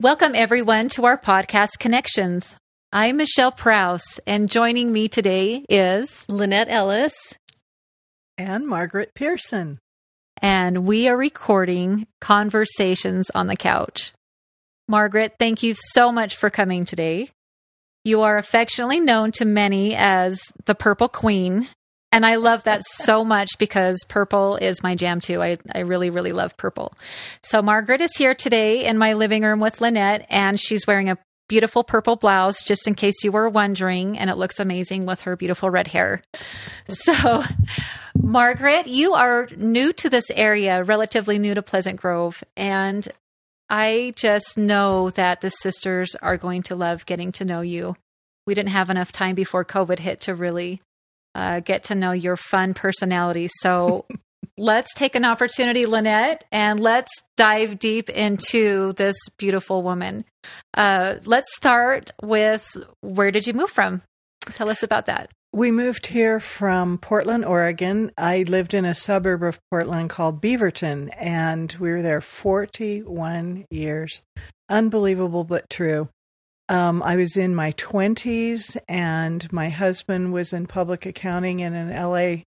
Welcome, everyone, to our podcast Connections. I'm Michelle Prouse, and joining me today is Lynette Ellis and Margaret Pierson. And we are recording Conversations on the Couch. Margaret, thank you so much for coming today. You are affectionately known to many as the Purple Queen, and I love that so much because purple is my jam too. I, I really, really love purple. So Margaret is here today in my living room with Lynette, and she's wearing a beautiful purple blouse, just in case you were wondering, and it looks amazing with her beautiful red hair. So, Margaret, you are new to this area, relatively new to Pleasant Grove, and I just know that the sisters are going to love getting to know you. We didn't have enough time before COVID hit to really uh, get to know your fun personality. So let's take an opportunity, Lynette, and let's dive deep into this beautiful woman. Uh, let's start with where did you move from? Tell us about that. We moved here from Portland, Oregon. I lived in a suburb of Portland called Beaverton, and we were there 41 years. Unbelievable, but true. Um, I was in my 20s, and my husband was in public accounting in an LA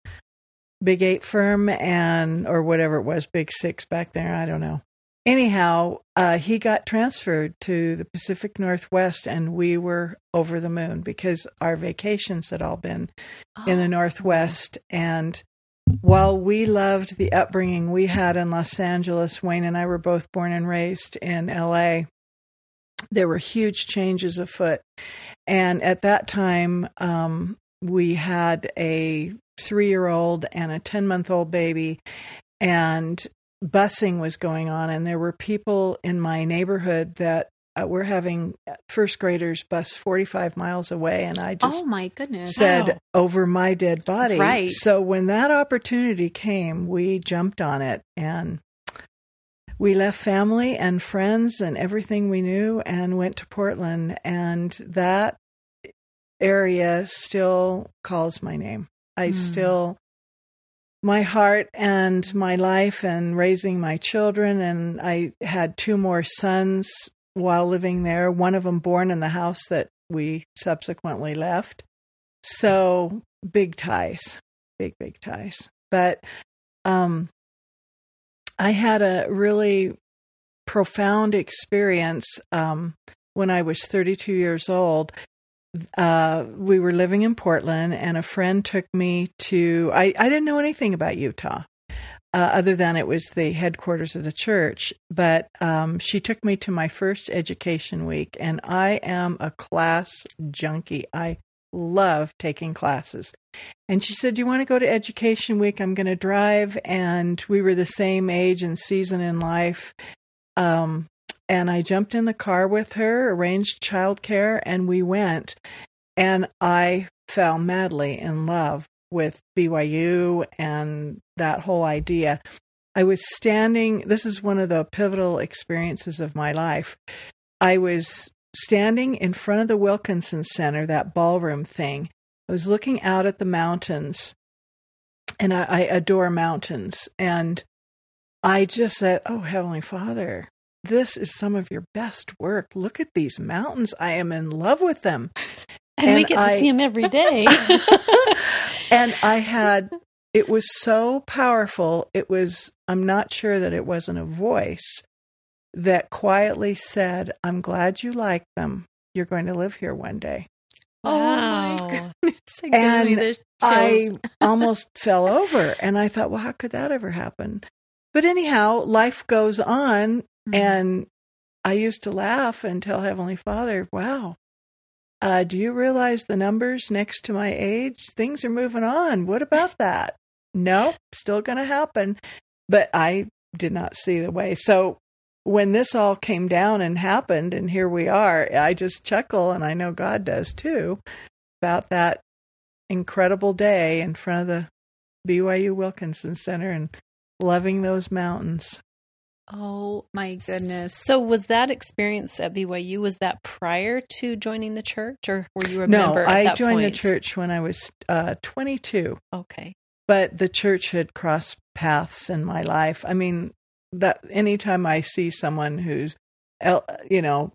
Big Eight firm, and or whatever it was, Big Six back there. I don't know. Anyhow, uh, he got transferred to the Pacific Northwest, and we were over the moon because our vacations had all been oh. in the oh. Northwest. And while we loved the upbringing we had in Los Angeles, Wayne and I were both born and raised in LA there were huge changes afoot. And at that time, um, we had a three year old and a 10 month old baby, and busing was going on. And there were people in my neighborhood that uh, were having first graders bus 45 miles away. And I just oh my goodness. said wow. over my dead body. Right. So when that opportunity came, we jumped on it. And we left family and friends and everything we knew and went to Portland. And that area still calls my name. I mm. still, my heart and my life and raising my children. And I had two more sons while living there, one of them born in the house that we subsequently left. So big ties, big, big ties. But um, I had a really profound experience um, when I was 32 years old. Uh, we were living in Portland, and a friend took me to. I, I didn't know anything about Utah, uh, other than it was the headquarters of the church. But um, she took me to my first education week, and I am a class junkie. I love taking classes. And she said, Do you want to go to Education Week? I'm going to drive. And we were the same age and season in life. Um, and I jumped in the car with her, arranged childcare, and we went. And I fell madly in love with BYU and that whole idea. I was standing, this is one of the pivotal experiences of my life. I was standing in front of the Wilkinson Center, that ballroom thing, I was looking out at the mountains, and I, I adore mountains. And I just said, Oh, Heavenly Father, this is some of your best work. Look at these mountains. I am in love with them. And, and we get I, to see them every day. and I had, it was so powerful. It was, I'm not sure that it wasn't a voice that quietly said, I'm glad you like them. You're going to live here one day. Oh wow. my goodness. and I almost fell over and I thought, well, how could that ever happen? But anyhow, life goes on mm-hmm. and I used to laugh and tell Heavenly Father, wow, uh, do you realize the numbers next to my age? Things are moving on. What about that? no, still going to happen. But I did not see the way. So when this all came down and happened, and here we are, I just chuckle, and I know God does too, about that incredible day in front of the BYU Wilkinson Center and loving those mountains. Oh my goodness. So was that experience at BYU was that prior to joining the church or were you a no, member I joined point? the church when I was uh, 22. Okay. But the church had crossed paths in my life. I mean, that anytime I see someone who's you know,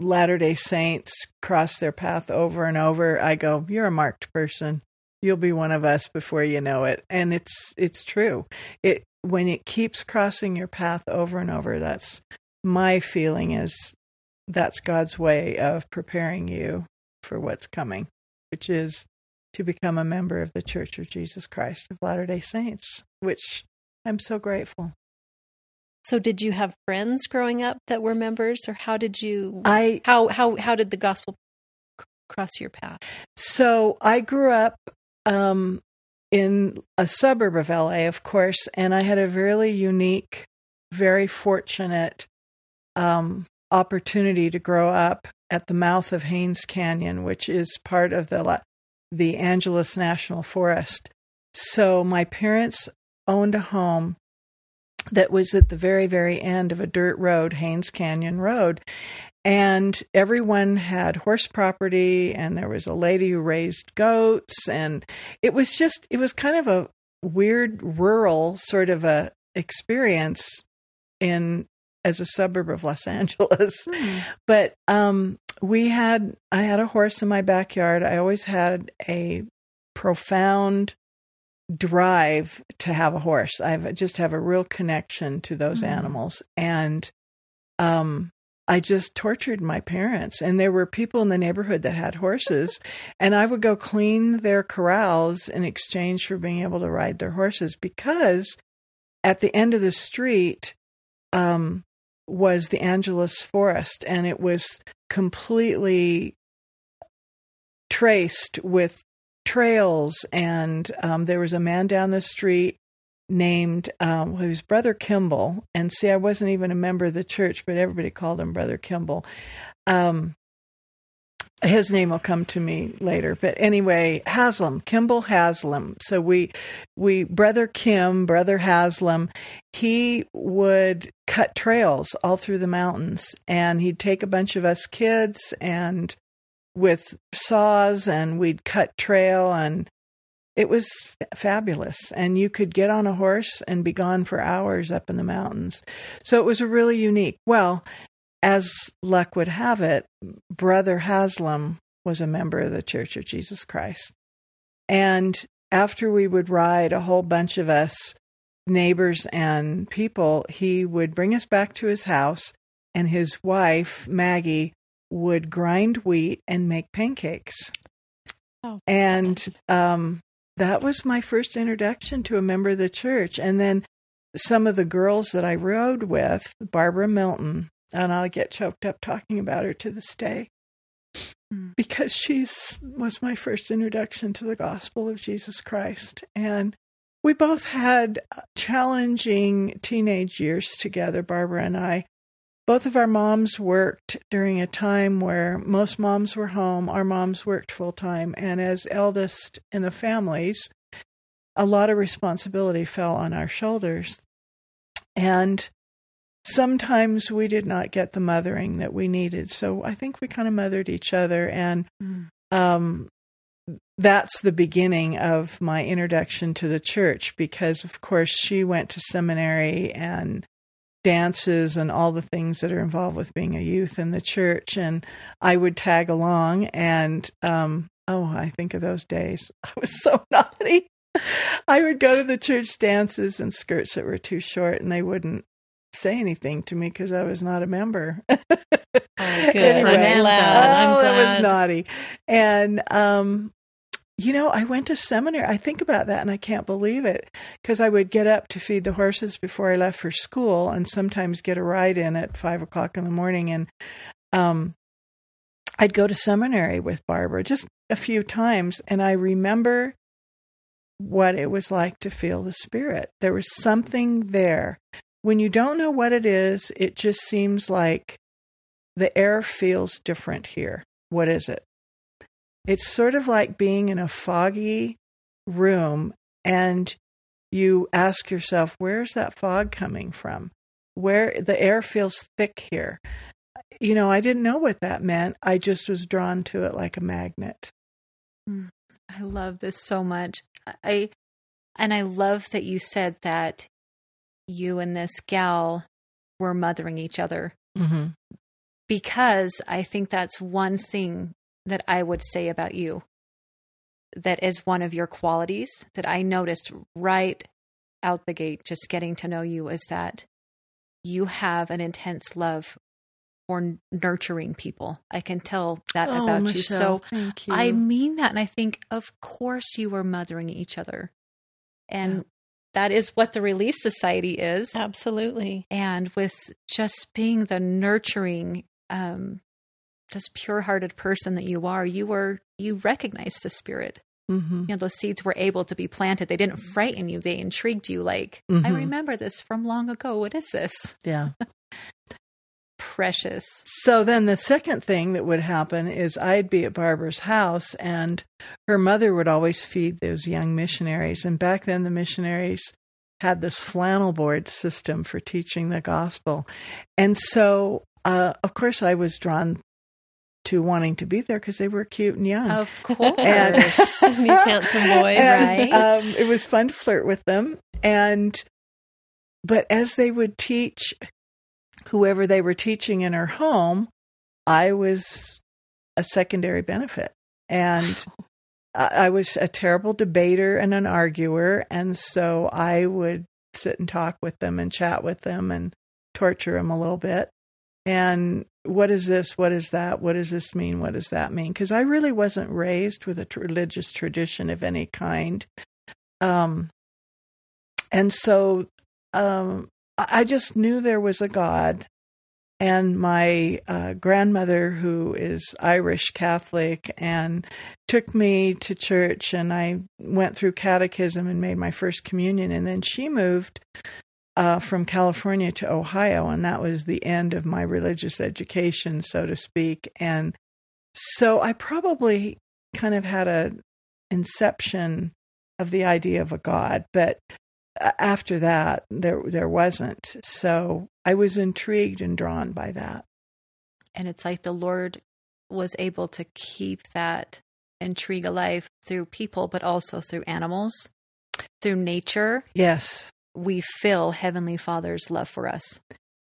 Latter day Saints cross their path over and over, I go, You're a marked person. You'll be one of us before you know it. And it's it's true. It when it keeps crossing your path over and over, that's my feeling is that's God's way of preparing you for what's coming, which is to become a member of the Church of Jesus Christ of Latter day Saints, which I'm so grateful. So did you have friends growing up that were members or how did you I how how how did the gospel cross your path? So I grew up um, in a suburb of LA, of course, and I had a really unique, very fortunate um, opportunity to grow up at the mouth of Haines Canyon, which is part of the the Angeles National Forest. So my parents owned a home that was at the very, very end of a dirt road, Haines Canyon Road. And everyone had horse property, and there was a lady who raised goats. And it was just, it was kind of a weird rural sort of a experience in as a suburb of Los Angeles. Hmm. But um, we had, I had a horse in my backyard. I always had a profound drive to have a horse. I just have a real connection to those mm-hmm. animals. And um, I just tortured my parents. And there were people in the neighborhood that had horses, and I would go clean their corrals in exchange for being able to ride their horses because at the end of the street um, was the Angeles Forest, and it was completely traced with trails, and um, there was a man down the street named um, his brother Kimball. And see, I wasn't even a member of the church, but everybody called him Brother Kimball. Um, his name will come to me later, but anyway, Haslam, Kimball Haslam. So we, we, brother Kim, brother Haslam, he would cut trails all through the mountains, and he'd take a bunch of us kids and with saws and we'd cut trail and it was fabulous. And you could get on a horse and be gone for hours up in the mountains. So it was a really unique well as luck would have it brother haslam was a member of the church of jesus christ. And after we would ride a whole bunch of us neighbors and people he would bring us back to his house and his wife maggie would grind wheat and make pancakes. Oh. And um, that was my first introduction to a member of the church. And then some of the girls that I rode with, Barbara Milton, and I'll get choked up talking about her to this day hmm. because she was my first introduction to the gospel of Jesus Christ. And we both had challenging teenage years together, Barbara and I both of our moms worked during a time where most moms were home. Our moms worked full time. And as eldest in the families, a lot of responsibility fell on our shoulders. And sometimes we did not get the mothering that we needed. So I think we kind of mothered each other. And mm. um, that's the beginning of my introduction to the church because, of course, she went to seminary and dances and all the things that are involved with being a youth in the church. And I would tag along. And um, oh, I think of those days. I was so naughty. I would go to the church dances in skirts that were too short, and they wouldn't say anything to me because I was not a member. oh, good. anyway, I'm glad. Oh, I'm glad. was naughty. And um, you know, I went to seminary. I think about that and I can't believe it because I would get up to feed the horses before I left for school and sometimes get a ride in at five o'clock in the morning. And um, I'd go to seminary with Barbara just a few times. And I remember what it was like to feel the Spirit. There was something there. When you don't know what it is, it just seems like the air feels different here. What is it? It's sort of like being in a foggy room and you ask yourself, where's that fog coming from? Where the air feels thick here. You know, I didn't know what that meant. I just was drawn to it like a magnet. Hmm. I love this so much. I and I love that you said that you and this gal were mothering each other Mm-hmm. because I think that's one thing that I would say about you that is one of your qualities that I noticed right out the gate, just getting to know you, is that you have an intense love for nurturing people. I can tell that Oh, about you. So thank you. I mean that. And I think, of course, you were mothering each other. And Yeah. that is what the Relief Society is Absolutely. and with just being the nurturing um just pure-hearted person that you are you were you recognized the spirit mm-hmm. you know those seeds were able to be planted they didn't frighten you they intrigued you like i Mhm. remember this from long ago what is this Yeah. precious So then the second thing that would happen is I'd be at Barbara's house and her mother would always feed those young missionaries. And back then the missionaries had this flannel board system for teaching the gospel. And so, uh, of course, I was drawn to wanting to be there because they were cute and young. of course And- handsome boys. and, Right. um, it was fun to flirt with them. And but as they would teach whoever they were teaching in her home, I was a secondary benefit. And I I was a terrible debater and an arguer, and so I would sit and talk with them and chat with them and torture them a little bit. And what is this? What is that? What does this mean? What does that mean? Because I really wasn't raised with a religious tradition of any kind. Um, and so um, I just knew there was a God. And my uh, grandmother, who is Irish Catholic, and took me to church, and I went through catechism and made my first communion. And then she moved uh, from California to Ohio, and that was the end of my religious education, so to speak. And so I probably kind of had a inception of the idea of a God, but after that, there there wasn't. So I was intrigued and drawn by that. and it's like the lord was able to keep that intrigue alive through people but also through animals through nature Yes. We feel heavenly father's love for us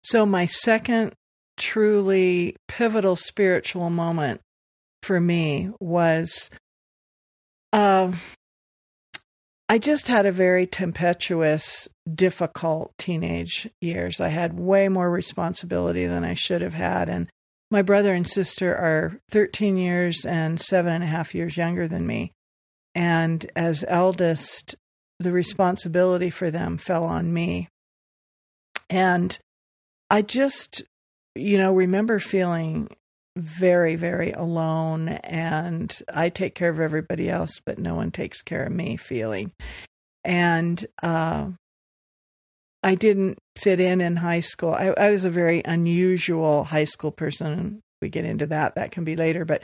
So my second truly pivotal spiritual moment for me was um I just had a very tempestuous, difficult teenage years. I had way more responsibility than I should have had. And my brother and sister are 13 years and seven and a half years younger than me. And as eldest, the responsibility for them fell on me. And I just, you know, remember feeling very, very alone and I take care of everybody else, but no one takes care of me feeling. And uh, I didn't fit in in high school. I, I was a very unusual high school person. We get into that, that can be later. But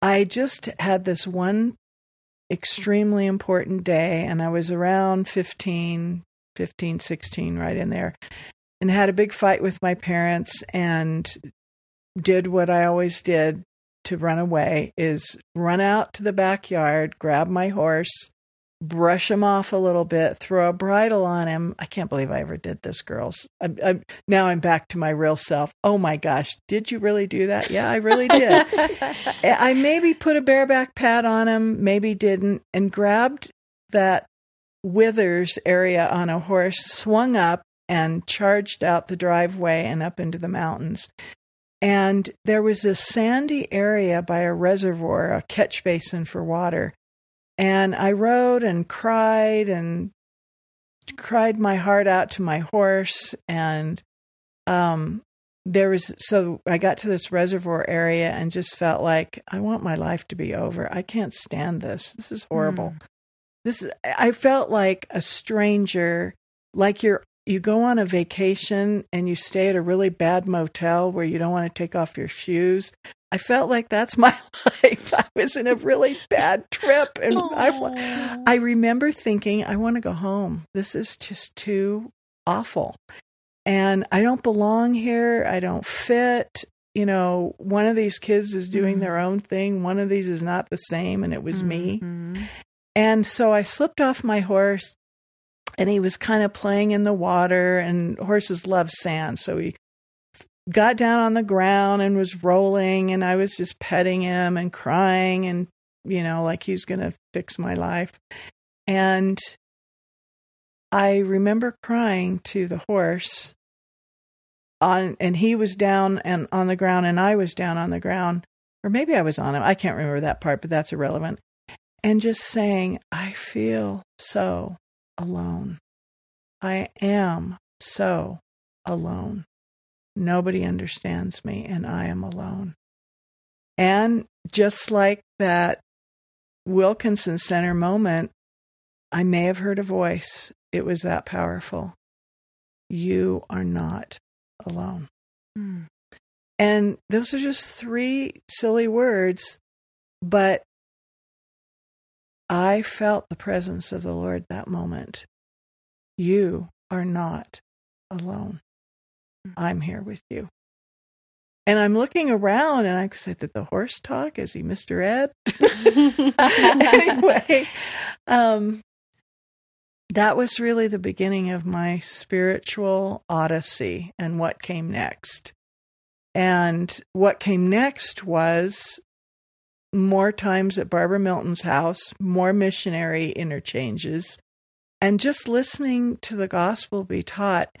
I just had this one extremely important day, and I was around 15, 15, 16, right in there, and had a big fight with my parents and did what I always did to run away is run out to the backyard, grab my horse, brush him off a little bit, throw a bridle on him. I can't believe I ever did this, girls. I'm, I'm, now I'm back to my real self. Oh my gosh, did you really do that? Yeah, I really did. I maybe put a bareback pad on him, maybe didn't, and grabbed that withers area on a horse, swung up, and charged out the driveway and up into the mountains. And there was a sandy area by a reservoir, a catch basin for water. And I rode and cried and cried my heart out to my horse. And um, there was, so I got to this reservoir area and just felt like, I want my life to be over. I can't stand this. This is horrible. This is, I felt like a stranger, like you're you go on a vacation and you stay at a really bad motel where you don't want to take off your shoes. I felt like that's my life. I was in a really bad trip and I. I remember thinking I want to go home. This is just too awful. And I don't belong here. I don't fit. You know, one of these kids is doing Mhm. their own thing. One of these is not the same and it was me. Mhm. And so I slipped off my horse and he was kind of playing in the water and horses love sand. So he got down on the ground and was rolling and I was just petting him and crying and you know like he's going to fix my life. And I remember crying to the horse on and he was down and on the ground and I was down on the ground or maybe I was on him. I can't remember that part, but that's irrelevant. And just saying, I feel so alone. I am so alone. Nobody understands me, and I am alone. And just like that Wilkinson Center moment, I may have heard a voice. It was that powerful. You are not alone. Mm. And those are just three silly words, but I felt the presence of the Lord that moment. You are not alone. I'm here with you. And I'm looking around and I said, Did the horse talk? Is he Mr. Ed? anyway, um, that was really the beginning of my spiritual odyssey and what came next. And what came next was more times at Barbara Milton's house, more missionary interchanges, and just listening to the gospel be taught.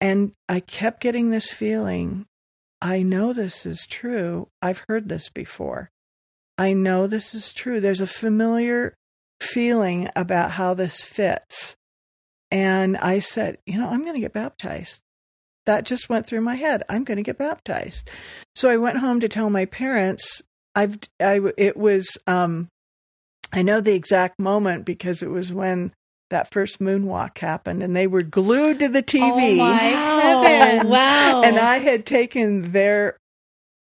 And I kept getting this feeling I know this is true. I've heard this before. I know this is true. There's a familiar feeling about how this fits. And I said, you know, I'm going to get baptized. That just went through my head. I'm going to get baptized. So I went home to tell my parents. I've, I, it was, um, I know the exact moment because it was when that first moonwalk happened and they were glued to the TV. Oh my heavens. Wow. And I had taken their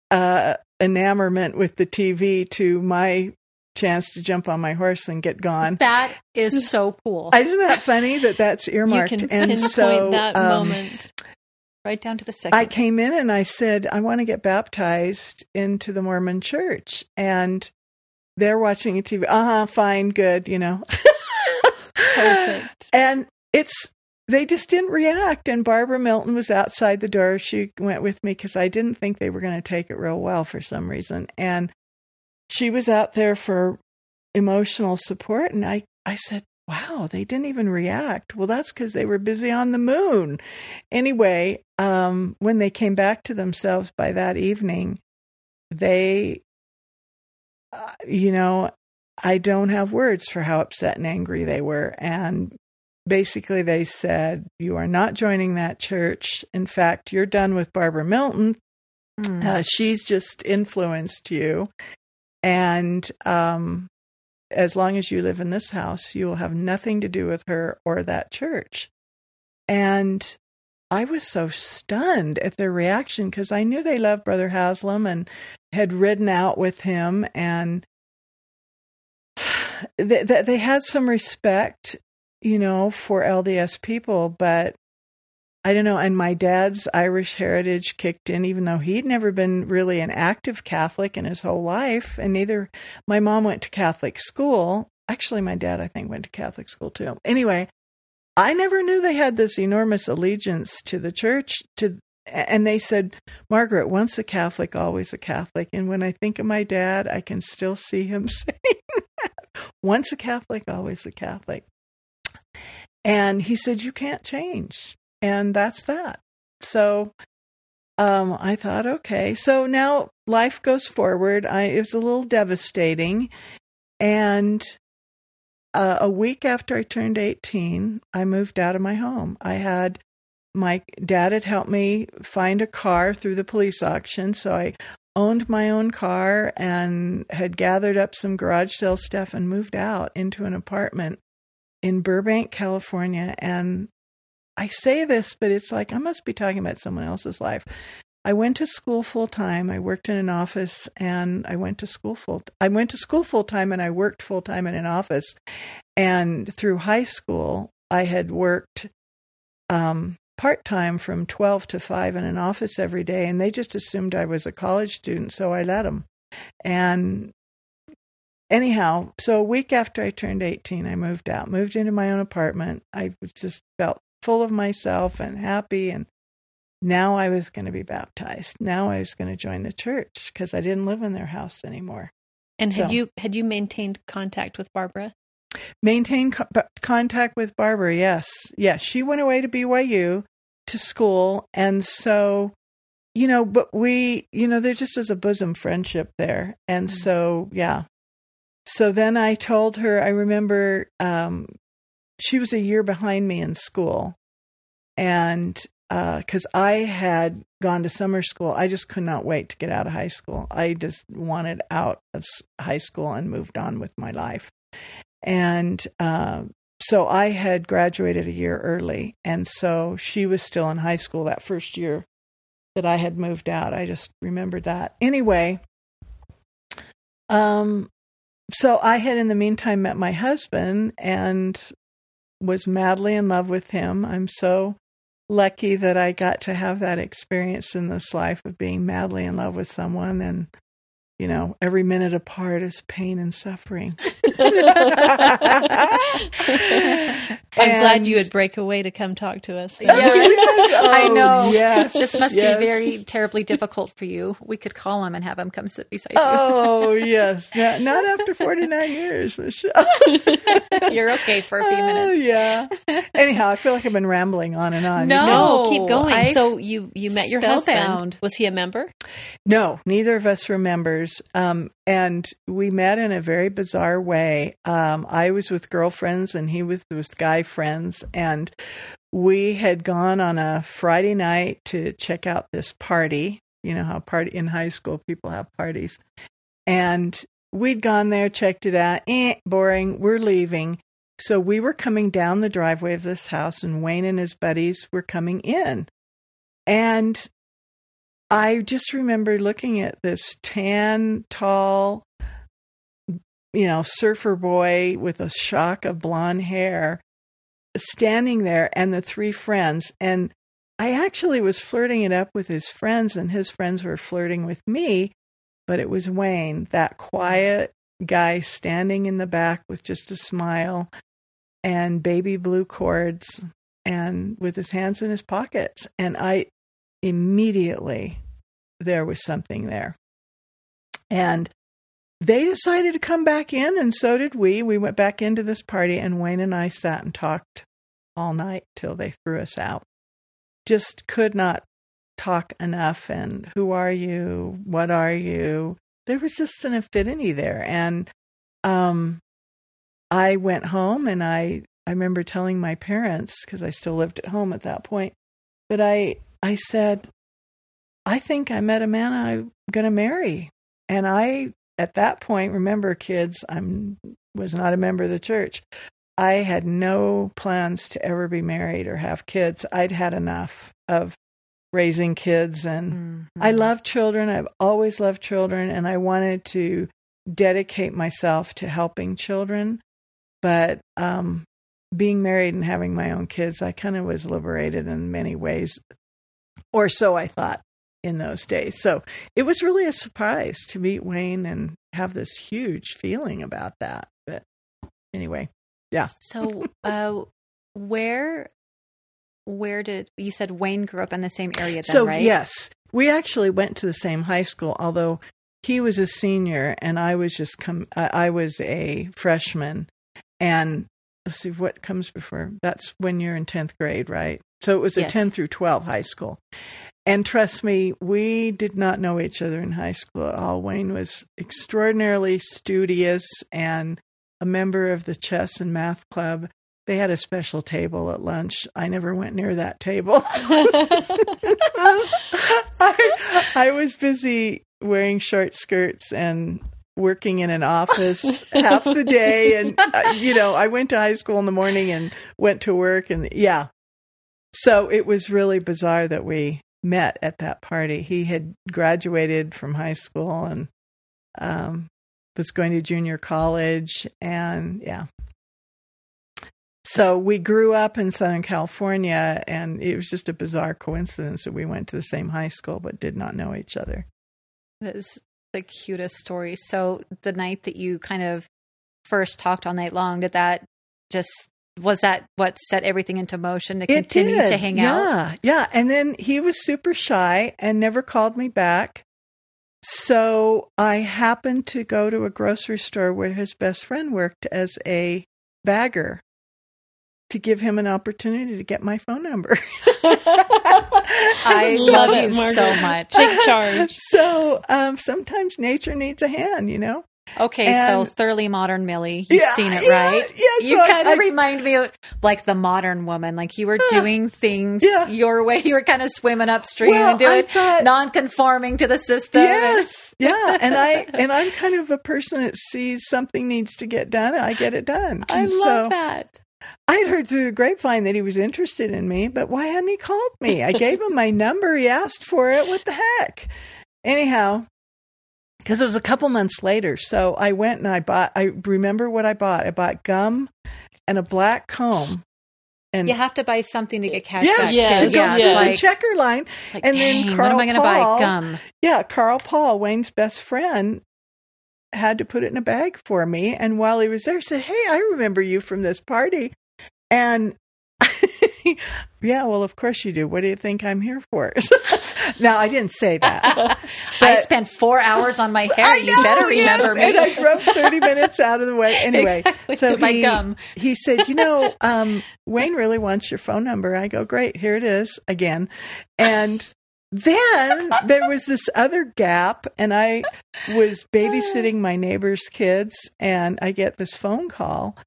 uh, enamorment with the TV to my chance to jump on my horse and get gone. That is so cool. Isn't that funny that that's earmarked? You can and so that um, moment right down to the second. I came in and I said, I want to get baptized into the Mormon church. And they're watching a TV. Uh huh, fine, good, you know. Perfect. And it's they just didn't react. And Barbara Milton was outside the door. She went with me because I didn't think they were going to take it real well for some reason. And she was out there for emotional support. And I, I said, wow, they didn't even react. Well, that's because they were busy on the moon. Anyway, um, when they came back to themselves by that evening, they, uh, you know, I don't have words for how upset and angry they were. And basically, they said, You are not joining that church. In fact, you're done with Barbara Milton. Mm. Uh, she's just influenced you. And um, as long as you live in this house, you will have nothing to do with her or that church. And I was so stunned at their reaction because I knew they loved Brother Haslam and had ridden out with him and that they had some respect, you know, for LDS people, but I don't know. And my dad's Irish heritage kicked in, even though he'd never been really an active Catholic in his whole life. And neither my mom went to Catholic school. Actually, my dad, I think, went to Catholic school too. Anyway, I never knew they had this enormous allegiance to the church. To and they said, Margaret, once a Catholic, always a Catholic. And when I think of my dad, I can still see him saying once a Catholic, always a Catholic. And he said, You can't change. And that's that. So um, I thought, okay. So now life goes forward. I, it was a little devastating. And uh, a week after I turned 18, I moved out of my home. I had my dad had helped me find a car through the police auction. So I owned my own car and had gathered up some garage sale stuff and moved out into an apartment in Burbank, California. And I say this, but it's like I must be talking about someone else's life. I went to school full time. I worked in an office and I went to school full I went to school full time and I worked full time in an office. And through high school, I had worked um, part time from 12 to 5 in an office every day, and they just assumed I was a college student, so I let them. And anyhow, so a week after I turned 18, I moved out, moved into my own apartment. I just felt full of myself and happy and now I was going to be baptized. Now I was going to join the church because I didn't live in their house anymore. And had So- you had you maintained contact with Barbara? Maintained co- contact with Barbara. Yes, yes. She went away to BYU to school, and so you know, but we, you know, there just was a bosom friendship there, and Mhm. so yeah. So then I told her. I remember um, she was a year behind me in school, and because I had gone to summer school, I just could not wait to get out of high school. I just wanted out of high school and moved on with my life. And uh, so I had graduated a year early. And so she was still in high school that first year that I had moved out. I just remembered that. Anyway, um, so I had in the meantime met my husband and was madly in love with him. I'm so lucky that I got to have that experience in this life of being madly in love with someone and you know every minute apart is pain and suffering I'm glad you would break away to come talk to us. Yes. I Oh, know. yes This must yes. be very terribly difficult for you. We could call him and have him come sit beside you. oh yes not, not after 49 years Michelle. You're okay for a few Oh, minutes. yeah anyhow i feel like i've been rambling on and on No. No, keep going. I- so you you met your Spellbound. husband. Was he a member? No, neither of us remembers. Um, and we met in a very bizarre way. Um, I was with girlfriends and he was with guy friends. And we had gone on a Friday night to check out this party. You know how party in high school people have parties. And we'd gone there, checked it out. Eh, boring. We're leaving. So we were coming down the driveway of this house, and Wayne and his buddies were coming in. And I just remember looking at this tan, tall, you know, surfer boy with a shock of blonde hair standing there and the three friends. And I actually was flirting it up with his friends, and his friends were flirting with me. But it was Wayne, that quiet guy standing in the back with just a smile and baby blue cords and with his hands in his pockets. And I immediately there was something there. And they decided to come back in, and so did we. We went back into this party, and Wayne and I sat and talked all night till they threw us out. Just could not talk enough. And who are you? What are you? There was just an affinity there. And um, I went home, and I I remember telling my parents because I still lived at home at that point. But I I said, I think I met a man I'm going to marry. And I, at that point, remember, kids, I'm was not a member of the church. I had no plans to ever be married or have kids. I'd had enough of raising kids, and Mhm. I love children. I've always loved children, and I wanted to dedicate myself to helping children. But um, being married and having my own kids, I kind of was liberated in many ways, or so I thought in those days. So it was really a surprise to meet Wayne and have this huge feeling about that. But anyway, yeah. So, uh, where, where did you said Wayne grew up in the same area? Then, so right? yes, we actually went to the same high school, although he was a senior and I was just come. I I was a freshman, and let's see what comes before. That's when you're in tenth grade, right? So it was a Yes. ten through twelve high school. And trust me, we did not know each other in high school at all. Wayne was extraordinarily studious and a member of the chess and math club. They had a special table at lunch. I never went near that table. I, I was busy wearing short skirts and working in an office half the day. And, uh, you know, I went to high school in the morning and went to work. And yeah. So it was really bizarre that we met at that party. He had graduated from high school and um, was going to junior college. And yeah. So we grew up in Southern California, and it was just a bizarre coincidence that we went to the same high school but did not know each other. That is the cutest story. So, the night that you kind of first talked all night long, did that just was that what set everything into motion to It continue did. to hang out? Yeah, yeah. And then he was super shy and never called me back. So I happened to go to a grocery store where his best friend worked as a bagger to give him an opportunity to get my phone number. I Love love it, you Margaret. so much. Take charge. so um, sometimes nature needs a hand, you know? Okay, And- so thoroughly modern Millie, you've Yeah, seen it, yeah, right? yeah, you kind of remind me of like the modern woman. Like you were ah, doing things Yeah. your way. You were kind of swimming upstream Well, and doing thought- non-conforming to the system. and- Yes, yeah, and I and I'm kind of a person that sees something needs to get done, I get it done. I And love so that. I'd heard through the grapevine that he was interested in me, but why hadn't he called me? I gave him my number. He asked for it. What the heck? Anyhow, because it was a couple months later, so I went and I bought. I remember what I bought. I bought gum and a black comb. And You have to buy something to get cash yes, back yes, to go Yeah, to it's the like, checker line. like, and then dang, what Carl am I going to buy? Gum. Yeah, Carl Paul, Wayne's best friend, had to put it in a bag for me. And while he was there, he said, Hey, I remember you from this party. And yeah, well, of course you do. What do you think I'm here for? now, I didn't say that. I spent four hours on my hair. You better remember yes, me. And I drove 30 minutes out of the way. Anyway, Exactly, so he, gum. he said, You know, um, Wayne really wants your phone number. I go, Great, here it is again. And then there was this other gap, and I was babysitting my neighbor's kids, and I get this phone call,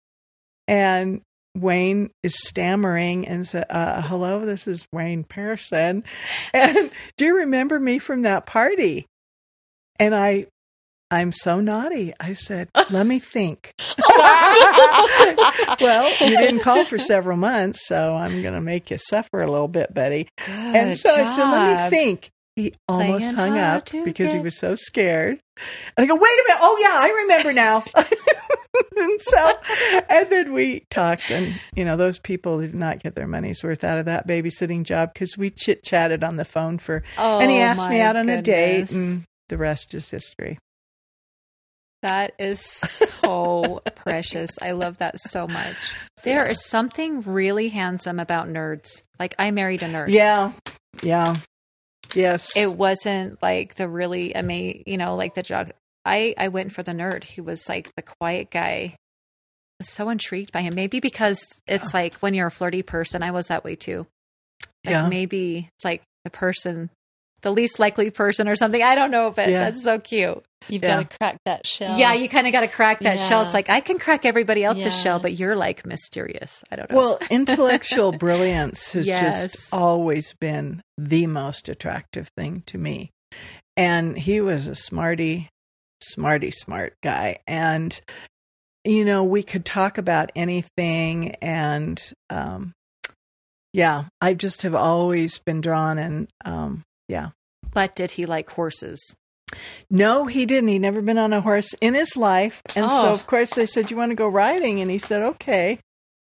and Wayne is stammering and said, uh, "Hello, this is Wayne Pierson, and do you remember me from that party?" And I, I'm so naughty. I said, "Let me think." well, you didn't call for several months, so I'm going to make you suffer a little bit, Betty. and Good so I said, "Let me think." He almost Playing hung up because he was so scared. And I go, "Wait a minute! Oh yeah, I remember now." and so, and then we talked, and you know, those people did not get their money's worth out of that babysitting job because we chit chatted on the phone for, Oh, and he oh asked me out on a date, and the rest is history. That is so precious. I love that so much. There is something really handsome about nerds. Like I married a nerd. Yeah, yeah, yes. It wasn't like the really amazing, you know, like the jog. I I went for the nerd who was like the quiet guy. I was so intrigued by him. Maybe because it's like when you're a flirty person, I was that way too. Like Yeah. maybe it's like the person, the least likely person or something. I don't know, but Yeah. that's so cute. You've Yeah. got to crack that shell. Yeah, you kind of got to crack that shell. It's like I can crack everybody else's Yeah. shell, but you're like mysterious. I don't know. Well, intellectual brilliance has Yes. just always been the most attractive thing to me. And he was a smarty, smarty, smart guy. And, you know, we could talk about anything. And, um, yeah, I just have always been drawn and, um, yeah. but did he like horses? No, he didn't. He'd never been on a horse in his life. And so, Oh. of course, they said, You want to go riding? And he said, Okay.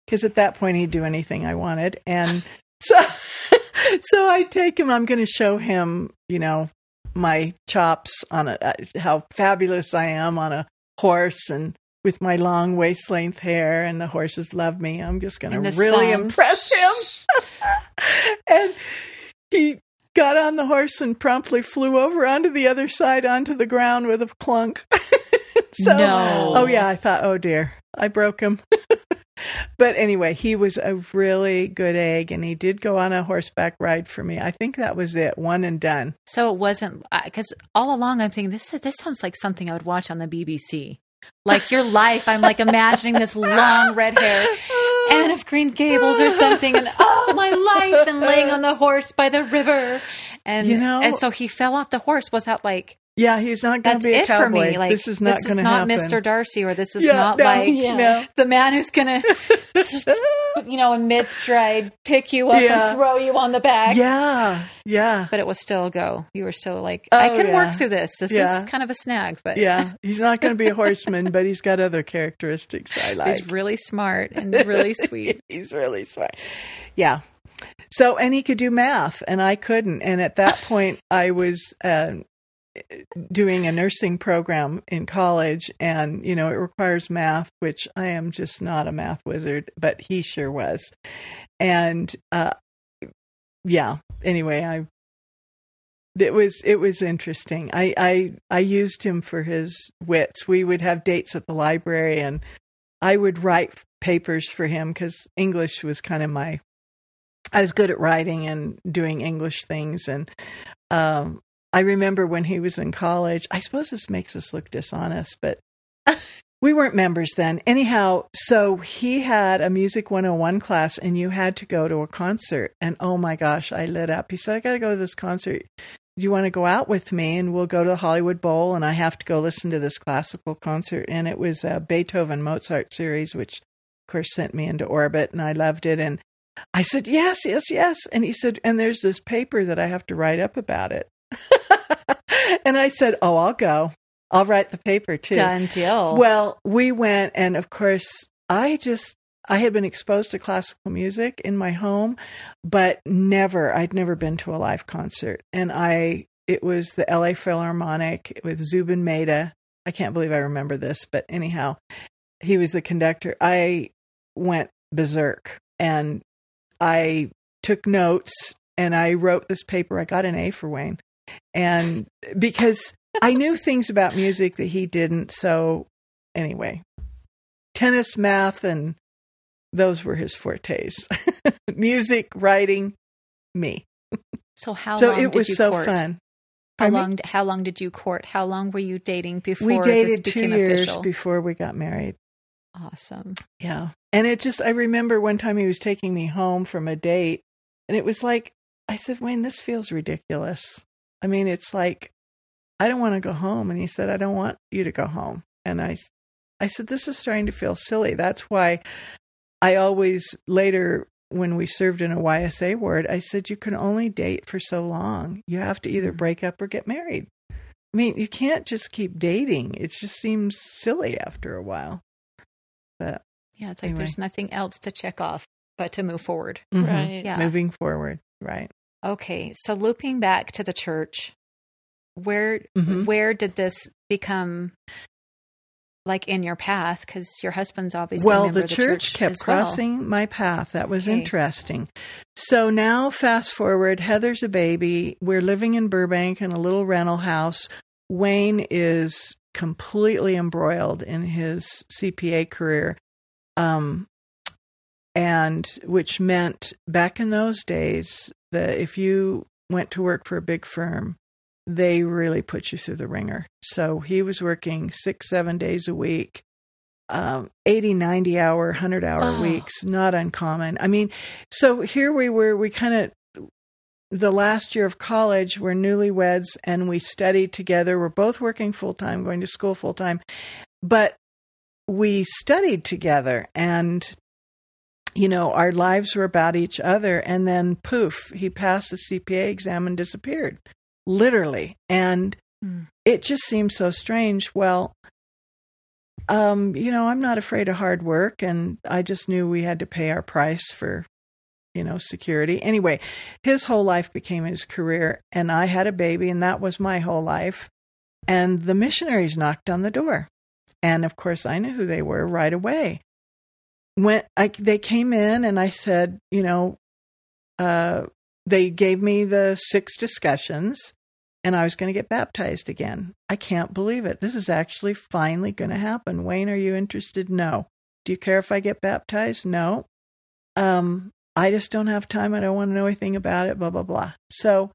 Because at that point, he'd do anything I wanted. And so, so I take him, I'm going to show him, you know, my chops on a, uh, how fabulous I am on a horse and with my long waist length hair. And the horses love me. I'm just going to really sun. impress him. and he got on the horse and promptly flew over onto the other side onto the ground with a clunk. so, No. Oh yeah, I thought, oh dear, I broke him. but anyway, he was a really good egg, and he did go on a horseback ride for me. I think that was it, one and done. So it wasn't uh, because all along I'm thinking this is, this sounds like something I would watch on the BBC. Like your life, I'm like imagining this long red hair, Anne of Green Gables or something, and oh my life, and laying on the horse by the river, and You know- and so he fell off the horse. Was that like Yeah, he's not going to be a it for me? Like this is not going to happen. this is not. Mr. Darcy, or this is Yeah, not no, like Yeah. no. the man who's gonna you know in mid stride pick you up Yeah. and throw you on the back. Yeah, yeah, But it was still a go. You were still like, I Oh, can yeah. work through this. This is kind of a snag, but yeah. He's not going to be a horseman, but he's got other characteristics I like. he's really smart and really sweet. He's really smart. Yeah. So, and he could do math, and I couldn't. And at that point, I was, uh, doing a nursing program in college, and you know it requires math, which I am just not a math wizard, but he sure was, and uh, yeah. Anyway, I it was it was interesting. I, I I used him for his wits. We would have dates at the library, and I would write papers for him because English was kind of my. I was good at writing and doing English things, and um, I remember when he was in college. I suppose this makes us look dishonest, but we weren't members then. Anyhow, so he had a Music 101 class, and you had to go to a concert. And oh my gosh, I lit up. He said, I got to go to this concert do you want to go out with me and we'll go to the Hollywood Bowl and I have to go listen to this classical concert and it was a Beethoven Mozart series which of course sent me into orbit and I loved it and I said yes yes yes and he said and there's this paper that I have to write up about it and I said oh I'll go I'll write the paper too done deal well we went and of course I just I had been exposed to classical music in my home, but never, I'd never been to a live concert. And I, it was the LA Philharmonic with Zubin Mehta. I can't believe I remember this, but anyhow, he was the conductor. I went berserk and I took notes and I wrote this paper. I got an A for Wayne. And because I knew things about music that he didn't. So anyway, tennis, math, and those were his fortes. Music writing me. So how so long it was so court? fun. How long how long did you court? How long were you dating before we dated two years official? before we got married. Awesome. Yeah. And it just i remember one time he was taking me home from a date and it was like i said wayne this feels ridiculous i mean it's like i don't want to go home and he said i don't want you to go home and i I said, This is starting to feel silly. That's why I always later when we served in a YSA ward, I said you can only date for so long. You have to either break up or get married. I mean, you can't just keep dating. It just seems silly after a while. But yeah, it's like anyway. there's nothing else to check off but to move forward. Mm-hmm. Right. Yeah. Moving forward. Right. Okay. So looping back to the church, where mm-hmm. where did this become like in your path because your husband's obviously well the, the, church, church kept crossing well. my path that was okay. interesting so now fast forward heather's a baby we're living in burbank in a little rental house wayne is completely embroiled in his cpa career um, and which meant back in those days that if you went to work for a big firm they really put you through the ringer. So he was working six, seven days a week, um, 80, 90 hour, 100 hour oh. weeks, not uncommon. I mean, so here we were, we kind of, the last year of college, we're newlyweds and we studied together. We're both working full time, going to school full time, but we studied together and you know, our lives were about each other. And then poof, he passed the CPA exam and disappeared literally. And mm. it just seems so strange. Well, um, you know, I'm not afraid of hard work, and I just knew we had to pay our price for, you know, security. Anyway, his whole life became his career, and I had a baby, and that was my whole life. And the missionaries knocked on the door. And of course, I knew who they were right away. When I, they came in, and I said, you know, uh, they gave me the six discussions and I was going to get baptized again. I can't believe it. This is actually finally going to happen. Wayne, are you interested? No. Do you care if I get baptized? No. Um, I just don't have time. I don't want to know anything about it, blah, blah, blah. So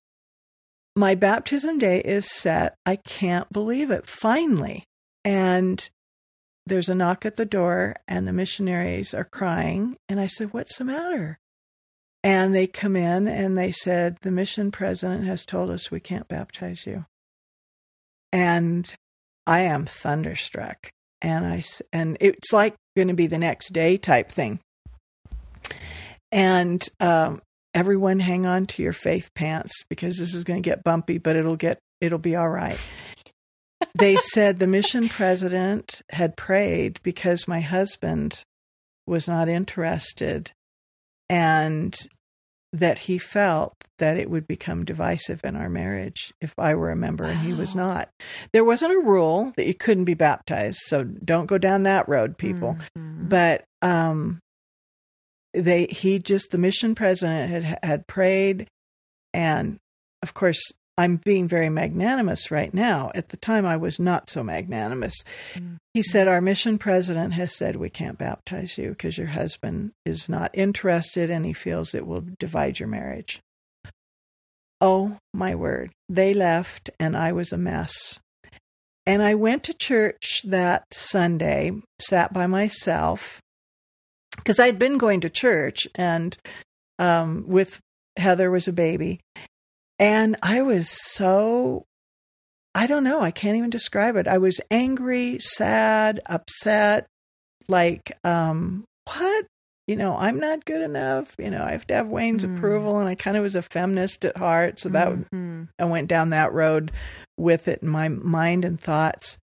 my baptism day is set. I can't believe it. Finally. And there's a knock at the door, and the missionaries are crying. And I said, What's the matter? And they come in and they said, The mission president has told us we can't baptize you. And I am thunderstruck. And I and it's like going to be the next day type thing. And um, everyone, hang on to your faith pants because this is going to get bumpy, but it'll get it'll be all right. They said the mission president had prayed because my husband was not interested and that he felt that it would become divisive in our marriage if I were a member and he was not. There wasn't a rule that you couldn't be baptized, so don't go down that road, people. Mhm. But um, they he just the mission president had had prayed, and of course I'm being very magnanimous right now. At the time, I was not so magnanimous. Mhm. He said, Our mission president has said we can't baptize you because your husband is not interested and he feels it will divide your marriage. Oh, my word. They left and I was a mess. And I went to church that Sunday, sat by myself, because I'd been going to church and um, with Heather was a baby. And I was so, I don't know, I can't even describe it. I was angry, sad, upset, like, um, what? You know, I'm not good enough. You know, I have to have Wayne's Mm. approval. And I kind of was a feminist at heart. So that Mhm. I went down that road with it in my mind and thoughts.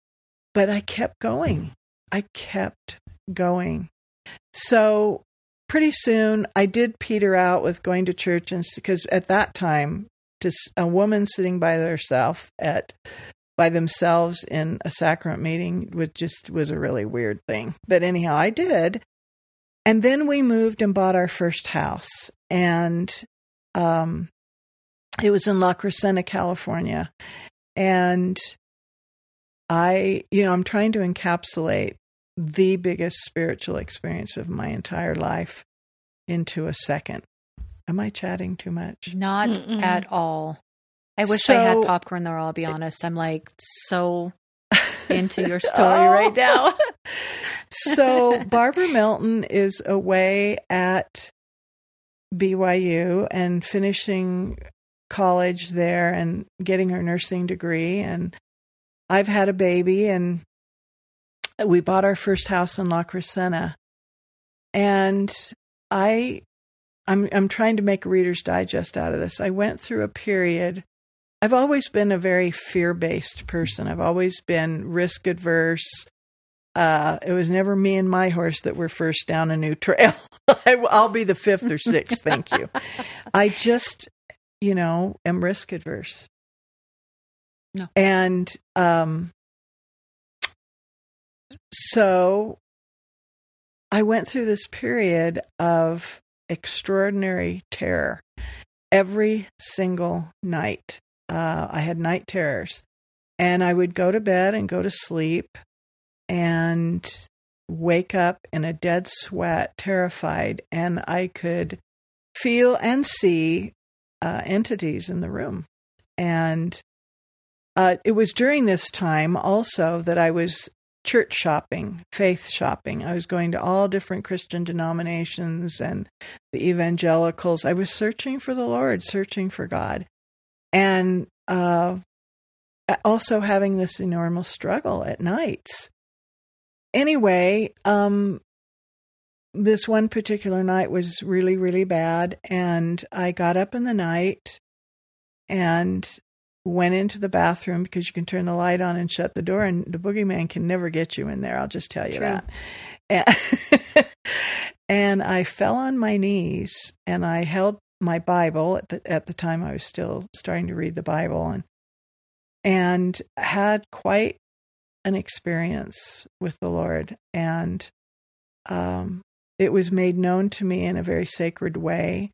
But I kept going. I kept going. So pretty soon I did peter out with going to church and because at that time just a woman sitting by herself at by themselves in a sacrament meeting was just was a really weird thing. But anyhow, I did. And then we moved and bought our first house and um it was in La Crescenta, California. And I, you know, I'm trying to encapsulate the biggest spiritual experience of my entire life into a second. Am I chatting too much? Not Mm-mm. at all. I wish I had popcorn there, I'll be honest. I'm like so into your story oh. right now. so Barbara Melton is away at BYU and finishing college there and getting her nursing degree and I've had a baby and we bought our first house in La Crescenta and I I'm I'm trying to make a reader's digest out of this. I went through a period I've always been a very fear-based person. I've always been risk adverse. Uh, it was never me and my horse that were first down a new trail. I, I'll be the fifth or sixth. Thank you. I just, you know, am risk adverse. No. And um, so I went through this period of extraordinary terror every single night. Uh, I had night terrors, and I would go to bed and go to sleep and wake up in a dead sweat, terrified, and I could feel and see uh, entities in the room. And uh, it was during this time also that I was church shopping, faith shopping. I was going to all different Christian denominations and the evangelicals. I was searching for the Lord, searching for God. And uh, also having this enormous struggle at nights. Anyway, um, this one particular night was really, really bad. And I got up in the night and went into the bathroom because you can turn the light on and shut the door, and the boogeyman can never get you in there. I'll just tell you True. that. And, and I fell on my knees and I held my Bible at the at the time I was still starting to read the Bible and and had quite an experience with the Lord and um it was made known to me in a very sacred way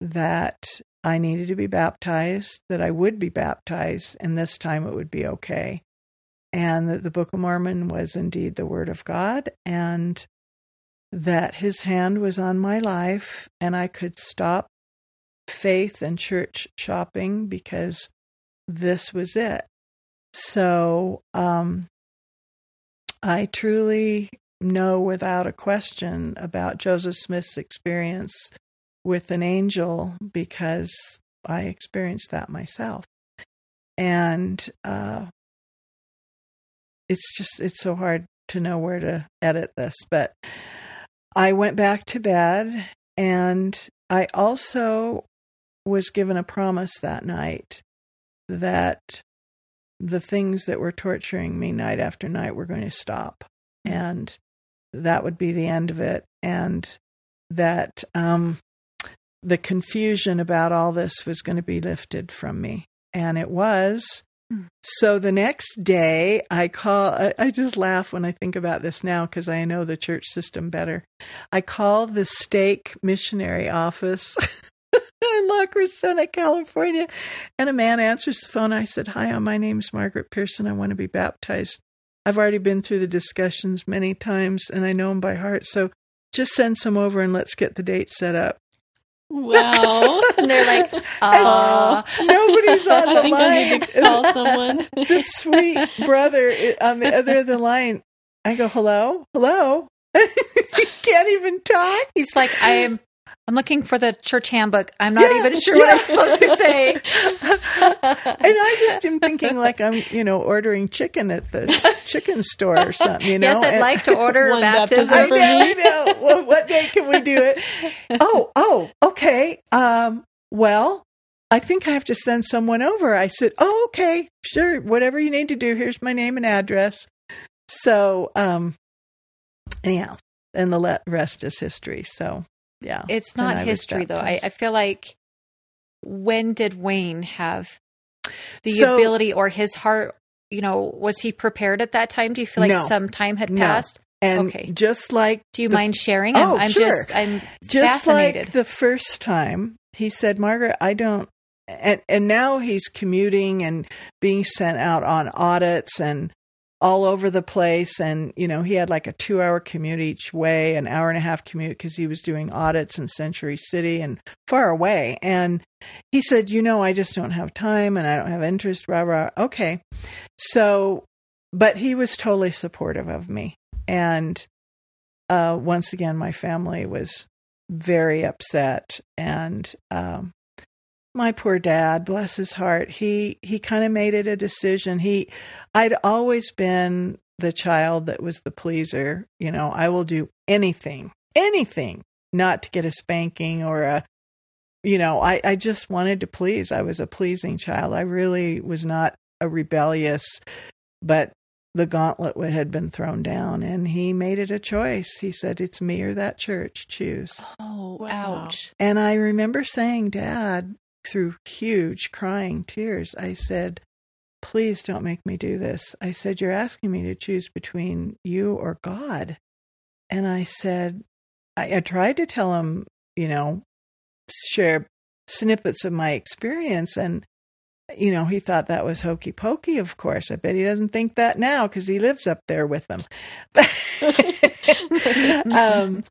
that I needed to be baptized, that I would be baptized, and this time it would be okay. And that the Book of Mormon was indeed the Word of God, and that His hand was on my life, and I could stop faith and church shopping because this was it. So um, I truly know without a question about Joseph Smith's experience with an angel because I experienced that myself. And uh, it's just, it's so hard to know where to edit this. But I went back to bed and I also was given a promise that night that the things that were torturing me night after night were going to stop. And that would be the end of it. And that um, the confusion about all this was going to be lifted from me. And it was. Mm. So the next day, I call, I, I just laugh when I think about this now because I know the church system better. I call the stake missionary office in La Crescenta, California, and a man answers the phone. I said, Hi, my name's Margaret Pierson. I want to be baptized. I've already been through the discussions many times and I know them by heart. So just send some over and let's get the date set up. Wow. And they're like, uh, Nobody's on I the I line. need to call someone. the sweet brother on the other end of the line. I go, hello, hello. he can't even talk. he's like, I am. I'm looking for the church handbook. I'm not Yeah, even sure what I'm supposed to say. And I just am thinking like I'm, you know, ordering chicken at the chicken store or something, you know. yes, I'd And- like to order One baptism. baptism I for know, me. I know. Well, what day can we do it? Oh, oh, okay. Um, well, I think I have to send someone over. I said, Oh, okay, sure, whatever you need to do. Here's my name and address. So, um, anyhow, and the rest is history. So, yeah, It's not history, though. I. I feel like when did Wayne have the So- ability or his heart? You know, was he prepared at that time? Do you feel like No. some time had No. passed? and okay. just like Do you the- mind sharing? I'm, Oh, I'm sure. just, I'm just fascinated. like the first time he said margaret i don't and and now he's commuting and being sent out on audits and all over the place. And you know he had like a two hour commute each way an hour and a half commute because he was doing audits in century city and far away. And he said you know i just don't have time and i don't have interest rah rah. Okay. So but he was totally supportive of me. And uh once again my family was very upset and um my poor dad bless his heart he he kind of made it a decision. He i'd always been the child that was the pleaser you know i will do anything anything not to get a spanking or a you know i i just wanted to please. I was a pleasing child. I really was not a rebellious but the gauntlet had been thrown down and he made it a choice. He said it's me or that church. Choose. Oh, Wow. ouch. and I remember saying, Dad, through huge crying tears, I said, Please don't make me do this. I said, You're asking me to choose between you or God. And I said, I, I tried to tell him, you know, share snippets of my experience. And, you know, he thought that was hokey pokey, of course. I bet he doesn't think that now because he lives up there with them. um,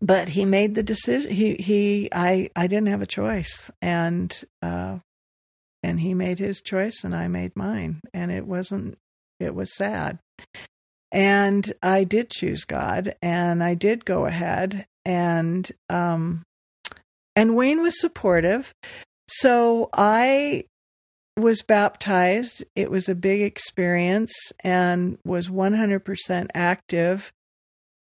but he made the decision he he i i didn't have a choice. And uh and he made his choice and i made mine. And it wasn't it was sad. And i did choose god and i did go ahead and um and wayne was supportive. So i was baptized. It was a big experience and was 100% active.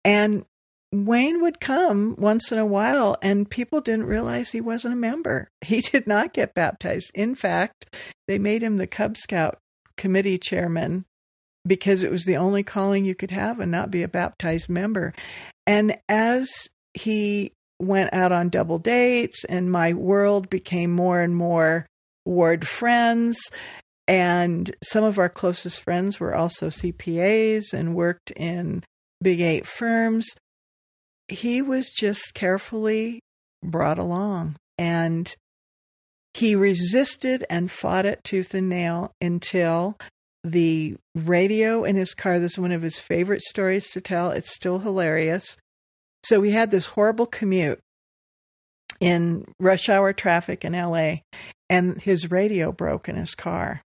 And Wayne would come once in a while, and people didn't realize he wasn't a member. He did not get baptized. In fact, they made him the Cub Scout committee chairman because it was the only calling you could have and not be a baptized member. And as he went out on double dates, and my world became more and more ward friends. And some of our closest friends were also CPAs and worked in big eight firms he was just carefully brought along and he resisted and fought it tooth and nail until the radio in his car this is one of his favorite stories to tell it's still hilarious. So we had this horrible commute in rush hour traffic in LA and his radio broke in his car.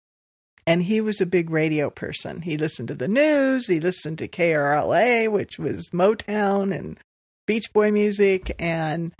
And he was a big radio person. He listened to the news he listened to KRLA which was Motown and Beach Boy music, and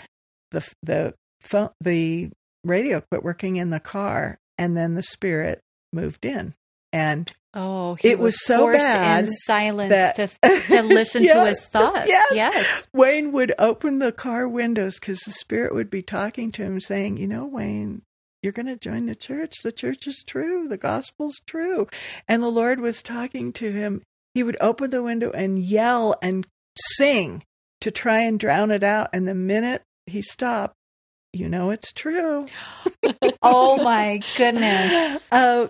the the phone, the radio quit working in the car, and then the spirit moved in, and Oh, he It was so forced bad in silence that- to to listen to his thoughts. yes. yes. Wayne would open the car windows because the spirit would be talking to him, saying, "You know, Wayne." You're going to join the church. The church is true. The gospel's true. And the Lord was talking to him. He would open the window and yell and sing to try and drown it out. And the minute he stopped, you know it's true. oh my goodness. Uh,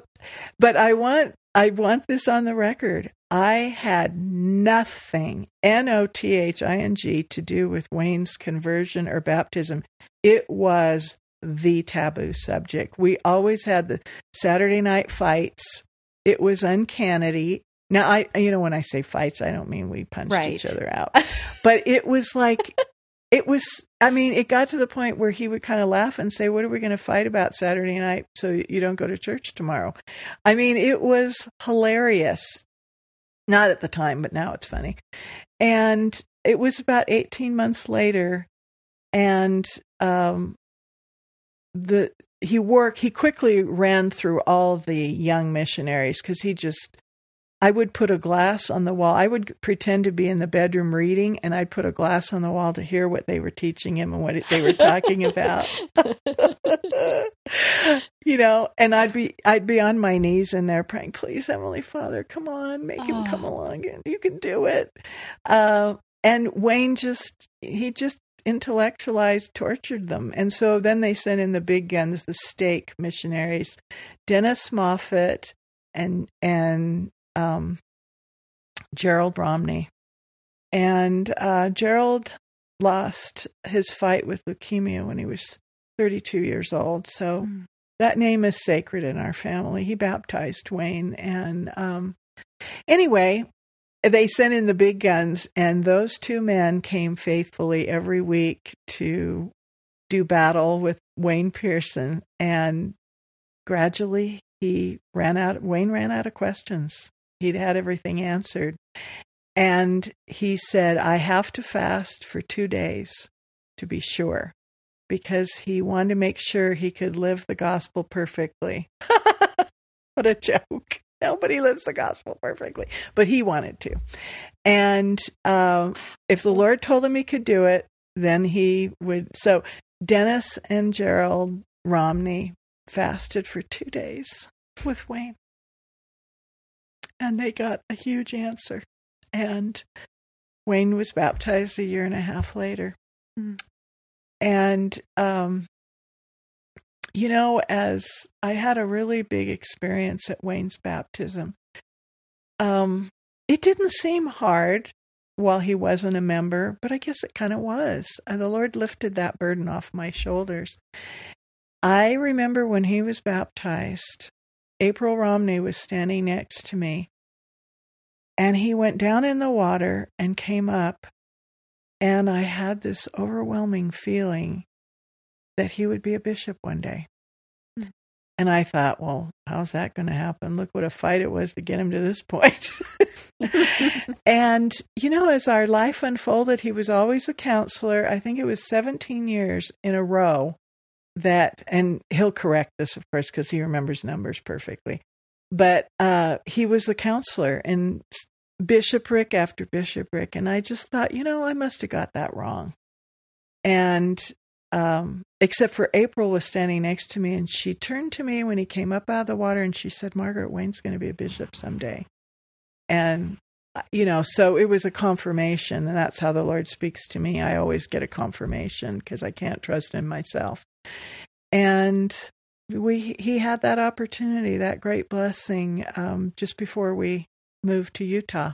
but I want I want this on the record. I had nothing, N O T H I N G, to do with Wayne's conversion or baptism. It was the taboo subject. We always had the Saturday night fights. It was uncanny. Now, I, you know, when I say fights, I don't mean we punched Right. each other out, but it was like, it was, I mean, it got to the point where he would kind of laugh and say, What are we going to fight about Saturday night so you don't go to church tomorrow? I mean, it was hilarious. Not at the time, but now it's funny. And it was about 18 months later, and um, the he worked he quickly ran through all the young missionaries because he just i would put a glass on the wall. I would pretend to be in the bedroom reading and i'd put a glass on the wall to hear what they were teaching him and what they were talking about. You know and i'd be i'd be on my knees in there praying please heavenly father come on make him come Oh. along and you can do it. Uh, and wayne just he just intellectualized tortured them. And so then they sent in the big guns the stake missionaries dennis moffat and and um, gerald romney and uh, gerald lost his fight with leukemia when he was 32 years old so Mm. that name is sacred in our family he baptized wayne and um, anyway they sent in the big guns, and those two men came faithfully every week to do battle with Wayne Pierson. And gradually, he ran out. Wayne ran out of questions. He'd had everything answered, and he said, "I have to fast for two days to be sure." Because he wanted to make sure he could live the gospel perfectly. what a joke. Nobody lives the gospel perfectly, but he wanted to. And um, if the Lord told him he could do it, then he would. So Dennis and Gerald Romney fasted for two days with Wayne. And they got a huge answer. And Wayne was baptized a year and a half later. Hmm. And, um, you know, as I had a really big experience at Wayne's baptism, um, it didn't seem hard while he wasn't a member, but I guess it kind of was. And the Lord lifted that burden off my shoulders. I remember when he was baptized, April Romney was standing next to me, and he went down in the water and came up, and I had this overwhelming feeling that he would be a bishop one day. Hmm. And I thought, well, how's that going to happen? Look what a fight it was to get him to this point. and, you know, as our life unfolded, he was always a counselor. I think it was 17 years in a row that, and he'll correct this, of course, because he remembers numbers perfectly. But uh, he was the counselor in bishopric after bishopric. And I just thought, you know, I must have got that wrong. And um, except for April was standing next to me, and she turned to me when he came up out of the water, and she said, "Margaret Wayne's going to be a bishop someday." And uh, you know, so it was a confirmation, and that's how the Lord speaks to me. I always get a confirmation because I can't trust Him myself. And we he had that opportunity, that great blessing, um, just before we moved to Utah.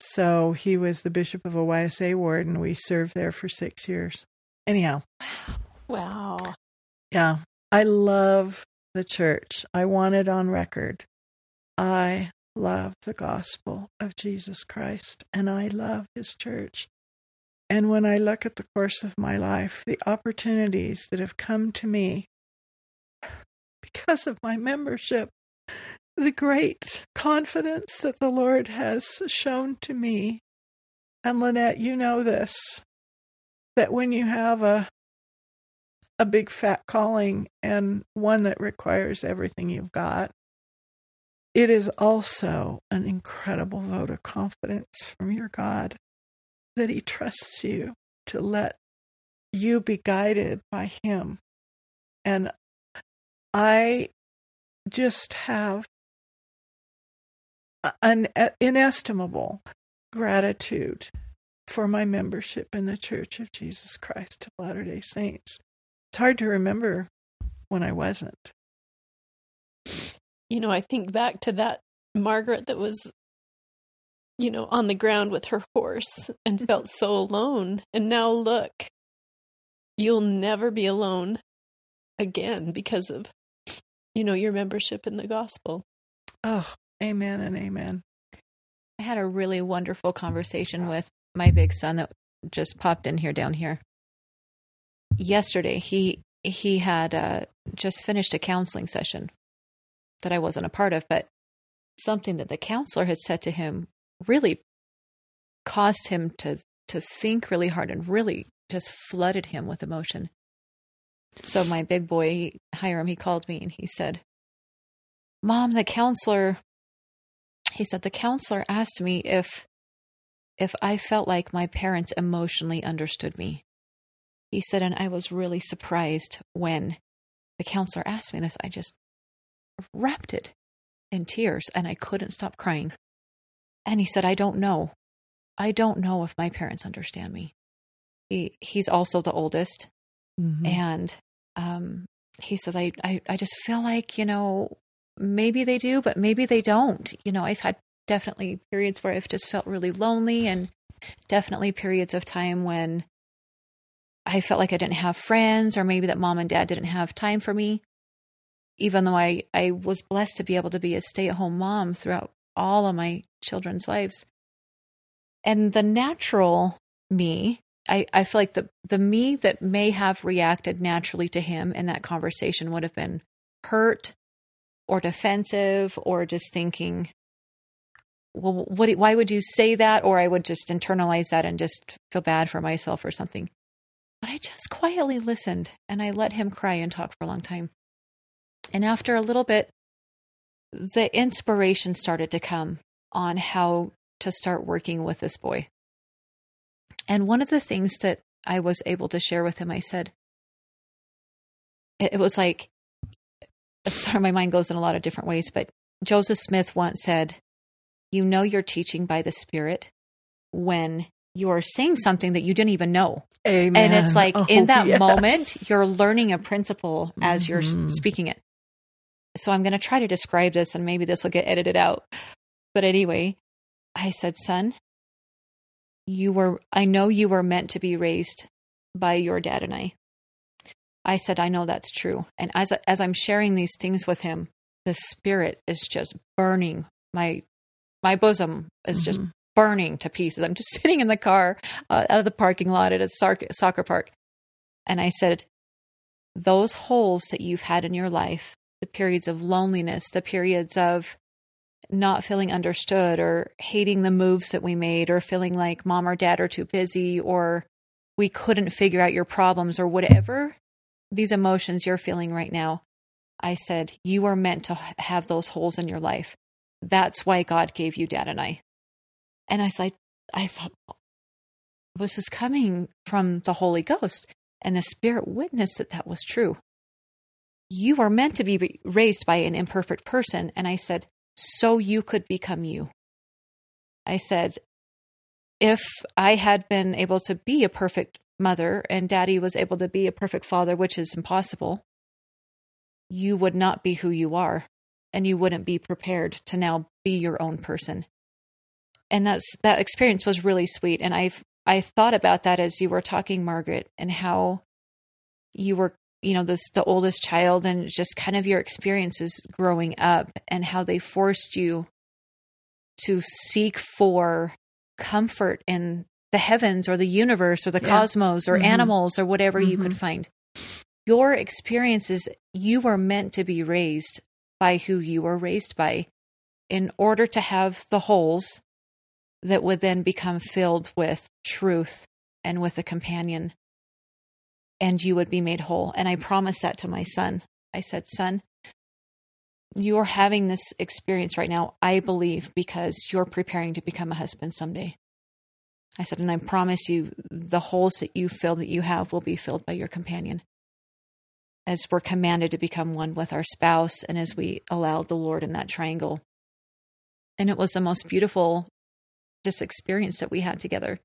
So he was the bishop of a YSA ward, and we served there for six years. Anyhow, Wow. yeah, I love the church. I want it on record. I love the gospel of Jesus Christ, and I love his church. And when I look at the course of my life, the opportunities that have come to me because of my membership, the great confidence that the Lord has shown to me. And Lynette, you know this that when you have a a big fat calling and one that requires everything you've got, it is also an incredible vote of confidence from your God that He trusts you to let you be guided by Him. And I just have an inestimable gratitude for my membership in the Church of Jesus Christ of Latter day Saints. It's hard to remember when I wasn't. You know, I think back to that Margaret that was, you know, on the ground with her horse and mm-hmm. felt so alone. And now look, you'll never be alone again because of, you know, your membership in the gospel. Oh, amen and amen. I had a really wonderful conversation with my big son that just popped in here down here. Yesterday, he he had uh, just finished a counseling session that I wasn't a part of, but something that the counselor had said to him really caused him to to think really hard and really just flooded him with emotion. So my big boy Hiram, he called me and he said, "Mom, the counselor," he said, "the counselor asked me if if I felt like my parents emotionally understood me." He said, and I was really surprised when the counselor asked me this. I just erupted in tears and I couldn't stop crying. And he said, I don't know. I don't know if my parents understand me. He he's also the oldest. Mm-hmm. And um, he says, I, I, I just feel like, you know, maybe they do, but maybe they don't. You know, I've had definitely periods where I've just felt really lonely and definitely periods of time when I felt like I didn't have friends or maybe that mom and dad didn't have time for me. Even though I, I was blessed to be able to be a stay at home mom throughout all of my children's lives. And the natural me, I, I feel like the, the me that may have reacted naturally to him in that conversation would have been hurt or defensive or just thinking, well, what, why would you say that? Or I would just internalize that and just feel bad for myself or something. But I just quietly listened and I let him cry and talk for a long time. And after a little bit, the inspiration started to come on how to start working with this boy. And one of the things that I was able to share with him, I said, it was like, sorry, my mind goes in a lot of different ways, but Joseph Smith once said, You know you're teaching by the Spirit when you're saying something that you didn't even know. Amen. And it's like Oh, in that yes. moment, you're learning a principle as you're Mhm. speaking it. So I'm going to try to describe this and maybe this will get edited out. But anyway, I said, son, you were, I know you were meant to be raised by your dad and I. I said, I know that's true. And as, as I'm sharing these things with him, the spirit is just burning my, my bosom is just Mhm. burning to pieces. I'm just sitting in the car uh, out of the parking lot at a soc- soccer park. And I said, Those holes that you've had in your life, the periods of loneliness, the periods of not feeling understood or hating the moves that we made or feeling like mom or dad are too busy or we couldn't figure out your problems or whatever these emotions you're feeling right now. I said, You are meant to have those holes in your life. That's why God gave you dad and I. And I said, I thought, was this coming from the Holy Ghost? And the Spirit witnessed that that was true. You are meant to be raised by an imperfect person. And I said, so you could become you. I said, if I had been able to be a perfect mother and daddy was able to be a perfect father, which is impossible, you would not be who you are and you wouldn't be prepared to now be your own person. And that's that experience was really sweet and i've i thought about that as you were talking margaret and how you were you know this the oldest child and just kind of your experiences growing up and how they forced you to seek for comfort in the heavens or the universe or the Yeah. cosmos or Mhm. animals or whatever you could Mhm. find your experiences you were meant to be raised by who you were raised by in order to have the holes that would then become filled with truth and with a companion and you would be made whole and i promised that to my son i said son you're having this experience right now i believe because you're preparing to become a husband someday i said and i promise you the holes that you fill that you have will be filled by your companion. As we're commanded to become one with our spouse and as we allow the lord in that triangle. And it was the most beautiful just experience that we had together.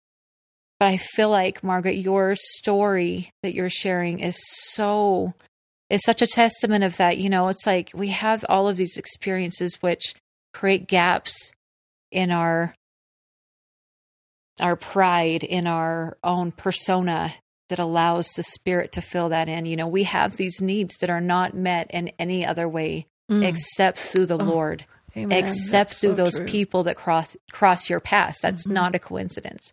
But I feel like Margaret, your story that you're sharing is so is such a testament of that. You know, it's like we have all of these experiences which create gaps in our our pride in our own persona that allows the spirit to fill that in. You know, we have these needs that are not met in any other way mm. except through the oh, Lord, amen. except That's through so those true. people that cross cross your path. That's mm-hmm. not a coincidence.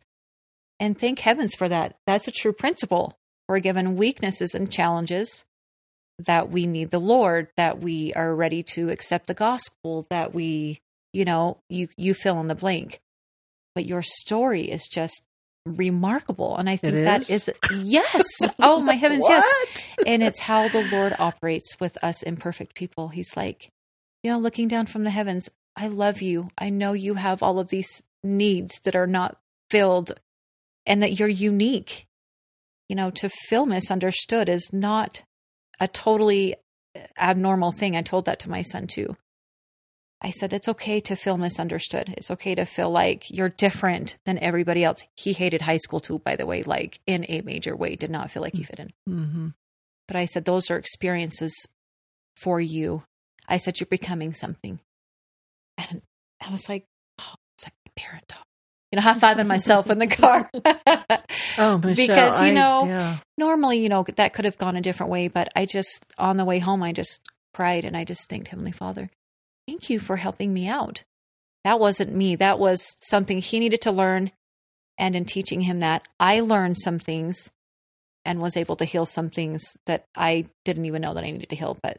And thank heavens for that. That's a true principle. We're given weaknesses and challenges that we need the Lord, that we are ready to accept the gospel, that we, you know, you you fill in the blank. But your story is just remarkable. And I think is? that is, yes. Oh, my heavens, yes. And it's how the Lord operates with us imperfect people. He's like, you know, looking down from the heavens, I love you. I know you have all of these needs that are not filled and that you're unique. You know, to feel misunderstood is not a totally uh, abnormal thing. I told that to my son too. I said, it's okay to feel misunderstood. It's okay to feel like you're different than everybody else. He hated high school too, by the way, like in a major way, did not feel like he fit in. Mm-hmm. But I said, those are experiences for you. I said, you're becoming something. And I was like, oh, it's like my parent dog. You know, high fiving myself in the car. oh, Michelle, because you know, I, yeah. normally, you know, that could have gone a different way. But I just, on the way home, I just cried and I just thanked Heavenly Father Thank you for helping me out. That wasn't me. That was something he needed to learn. And in teaching him that, I learned some things and was able to heal some things that I didn't even know that I needed to heal. But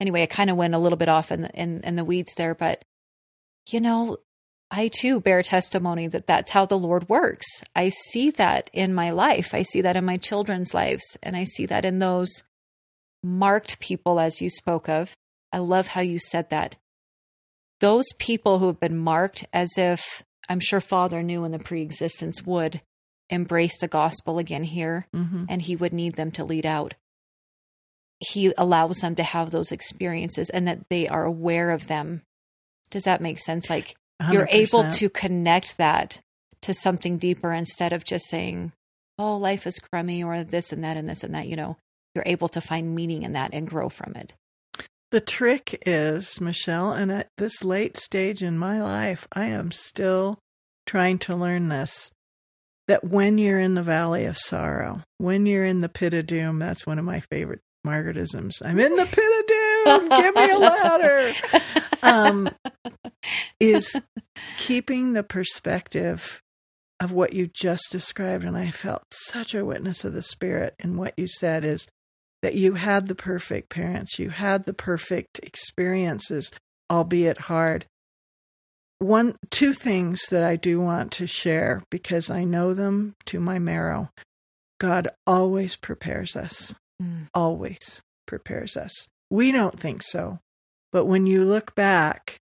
anyway, I kind of went a little bit off in the, in, in the weeds there. But, you know, I too bear testimony that that's how the Lord works. I see that in my life. I see that in my children's lives. And I see that in those marked people, as you spoke of. I love how you said that those people who have been marked as if I'm sure Father knew in the pre-existence would embrace the gospel again here mm-hmm. and he would need them to lead out. He allows them to have those experiences and that they are aware of them. Does that make sense? Like you are able to connect that to something deeper instead of just saying, oh, life is crummy or this and that and this and that. You know, you're able to find meaning in that and grow from it. The trick is, Michelle, and at this late stage in my life, I am still trying to learn this that when you're in the valley of sorrow, when you're in the pit of doom, that's one of my favorite Margaretisms. I'm in the pit of doom. Give me a ladder. Um, is keeping the perspective of what you just described. And I felt such a witness of the Spirit in what you said is that you had the perfect parents, you had the perfect experiences, albeit hard. One, two things that I do want to share because I know them to my marrow. God always prepares us, mm. always prepares us. We don't think so. But when you look back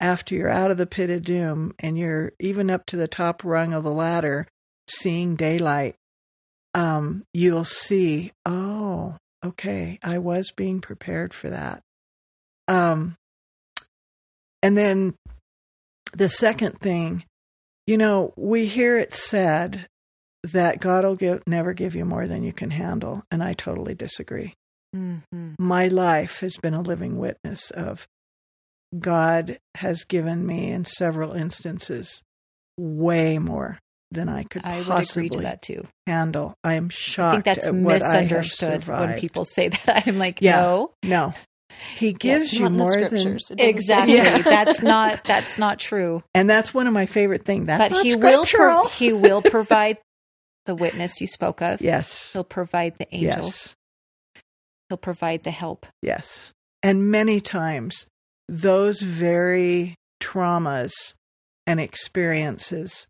after you're out of the pit of doom and you're even up to the top rung of the ladder, seeing daylight, um, you'll see, oh, okay, I was being prepared for that. Um, and then the second thing, you know, we hear it said that God will give, never give you more than you can handle, and I totally disagree. Mm-hmm. My life has been a living witness of God has given me in several instances way more than I could I would agree to that too. handle. I am shocked. I think that's misunderstood when people say that. I'm like, yeah, no, no. He gives yeah, you more than exactly. Yeah. that's not that's not true. And that's one of my favorite things. That's but he will pro- he will provide the witness you spoke of. Yes, he'll provide the angels. Yes. He'll provide the help. Yes, and many times those very traumas and experiences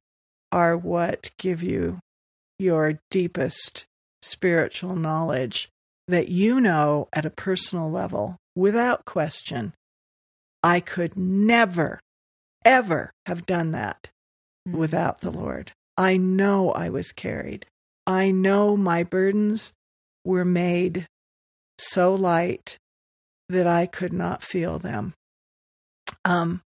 are what give you your deepest spiritual knowledge that you know at a personal level without question. I could never, ever have done that mm-hmm. without the Lord. I know I was carried. I know my burdens were made so light that I could not feel them, um,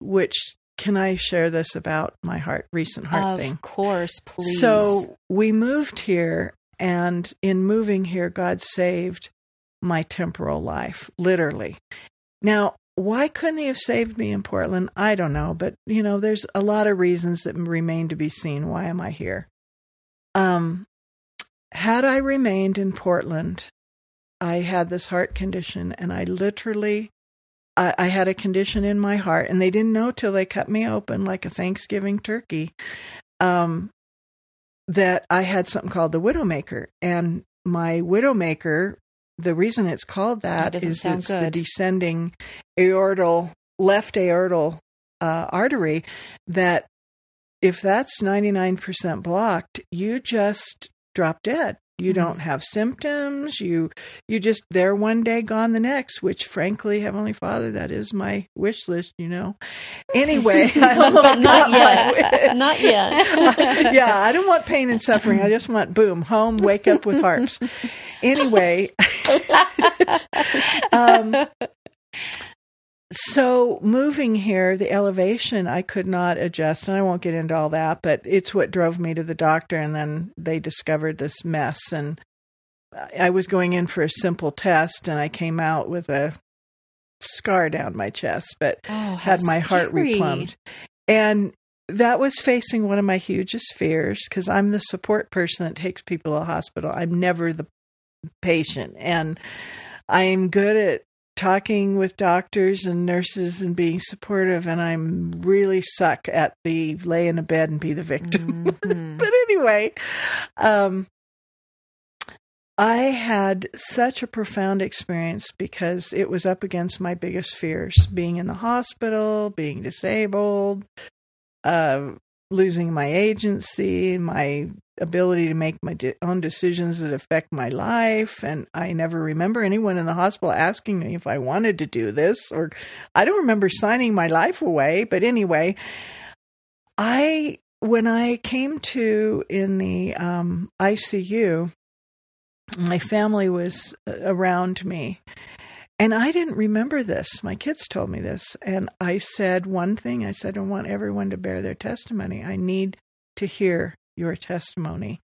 which can I share this about my heart recent heart of thing? Of course, please. So we moved here, and in moving here, God saved my temporal life, literally. Now, why couldn't He have saved me in Portland? I don't know, but you know, there's a lot of reasons that remain to be seen. Why am I here? Um, had I remained in Portland, I had this heart condition, and I literally I, I, had a condition in my heart, and they didn't know till they cut me open like a Thanksgiving turkey. Um, that I had something called the widowmaker, and my widowmaker. The reason it's called that, that is it's good. the descending aortal left aortal uh, artery. That if that's ninety nine percent blocked, you just drop dead you don't have symptoms. You you just there one day gone the next which frankly heavenly father that is my wish list you know. Anyway but not yet. not yet. Yeah i don't want pain and suffering. I just want boom home wake up with harps anyway. Um, so moving here, the elevation I could not adjust, and I won't get into all that, but it's what drove me to the doctor, and then they discovered this mess, and I was going in for a simple test, and I came out with a scar down my chest, but oh, had my scary. heart replumbed, and that was facing one of my hugest fears because I'm the support person that takes people to the hospital. I'm never the patient, and I'm good at talking with doctors and nurses and being supportive and I'm really suck at the lay in a bed and be the victim. Mm-hmm. but anyway, um I had such a profound experience because it was up against my biggest fears, being in the hospital, being disabled, uh losing my agency, my ability to make my own decisions that affect my life. And I never remember anyone in the hospital asking me if I wanted to do this, or I don't remember signing my life away. But anyway, I, when I came to in the um, ICU, my family was uh, around me. And I didn't remember this. My kids told me this. And I said one thing I said, I want everyone to bear their testimony. I need to hear your testimony.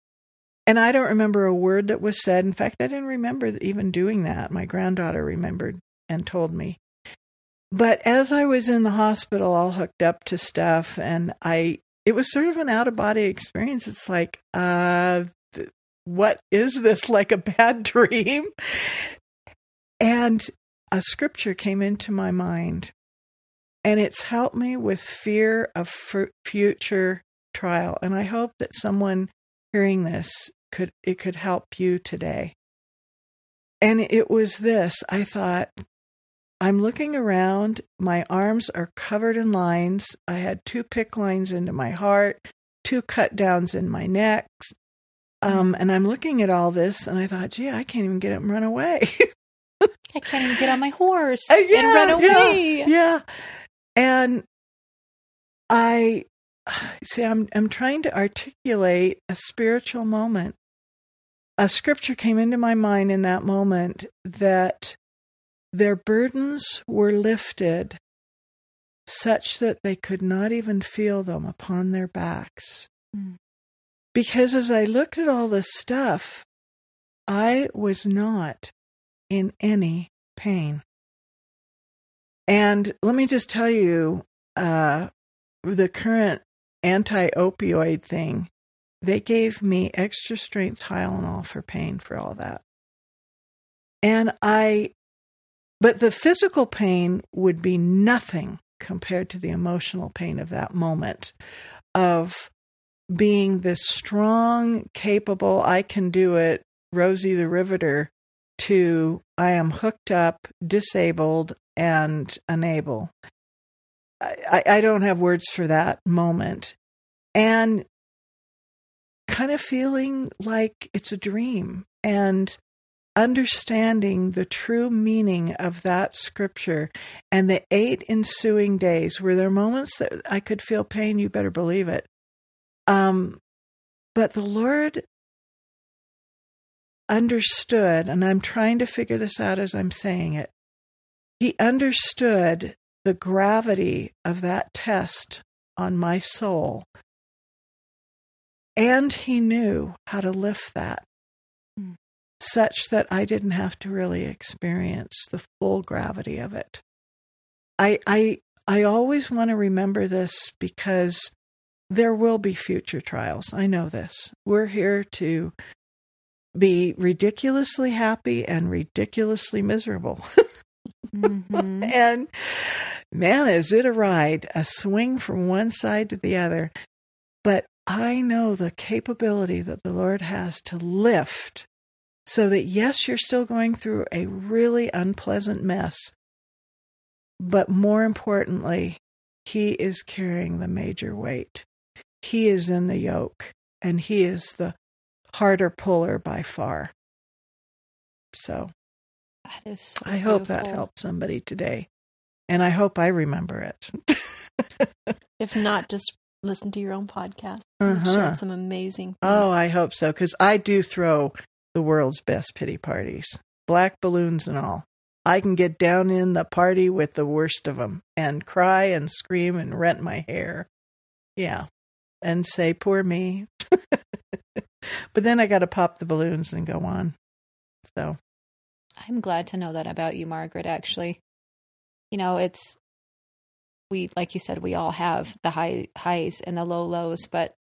And I don't remember a word that was said. In fact, I didn't remember even doing that. My granddaughter remembered and told me. But as I was in the hospital, all hooked up to stuff, and I, it was sort of an out of body experience. It's like, uh, what is this? Like a bad dream? And a scripture came into my mind, and it's helped me with fear of f- future trial. And I hope that someone hearing this could it could help you today. And it was this. I thought, I'm looking around. My arms are covered in lines. I had two PICC lines into my heart, two cut downs in my neck. Um, and I'm looking at all this, and I thought, gee, I can't even get up and run away. I can't even get on my horse Uh, yeah, and run away. Yeah, yeah. And I see I'm I'm trying to articulate a spiritual moment. A scripture came into my mind in that moment that their burdens were lifted such that they could not even feel them upon their backs. Mm. Because as I looked at all this stuff, I was not in any pain. And let me just tell you, uh, the current anti opioid thing, they gave me extra strength Tylenol for pain for all that. And I, but the physical pain would be nothing compared to the emotional pain of that moment of being this strong, capable, I can do it, Rosie the Riveter, to I am hooked up, disabled, and unable. I, I don't have words for that moment. And kind of feeling like it's a dream and understanding the true meaning of that scripture and the eight ensuing days were there moments that I could feel pain, you better believe it. Um, but the Lord understood, and I'm trying to figure this out as I'm saying it. He understood the gravity of that test on my soul. And he knew how to lift that Mm. such that I didn't have to really experience the full gravity of it. I I I always want to remember this because there will be future trials. I know this. We're here to be ridiculously happy and ridiculously miserable. Mhm. and man, is it a ride, a swing from one side to the other. But I know the capability that the Lord has to lift so that, yes, you're still going through a really unpleasant mess. But more importantly, He is carrying the major weight. He is in the yoke, and He is the harder puller by far. So That is so I hope that helped somebody today. And I hope I remember it. If not, just listen to your own podcast. Uh-huh. some amazing things. Oh, I hope so, because I do throw the world's best pity parties, black balloons and all. I can get down in the party with the worst of them and cry and scream and rent my hair. Yeah. And say, poor me. but then I got to pop the balloons and go on. So, I'm glad to know that about you, Margaret, actually. You know, it's we like you said, we all have the high highs and the low lows, but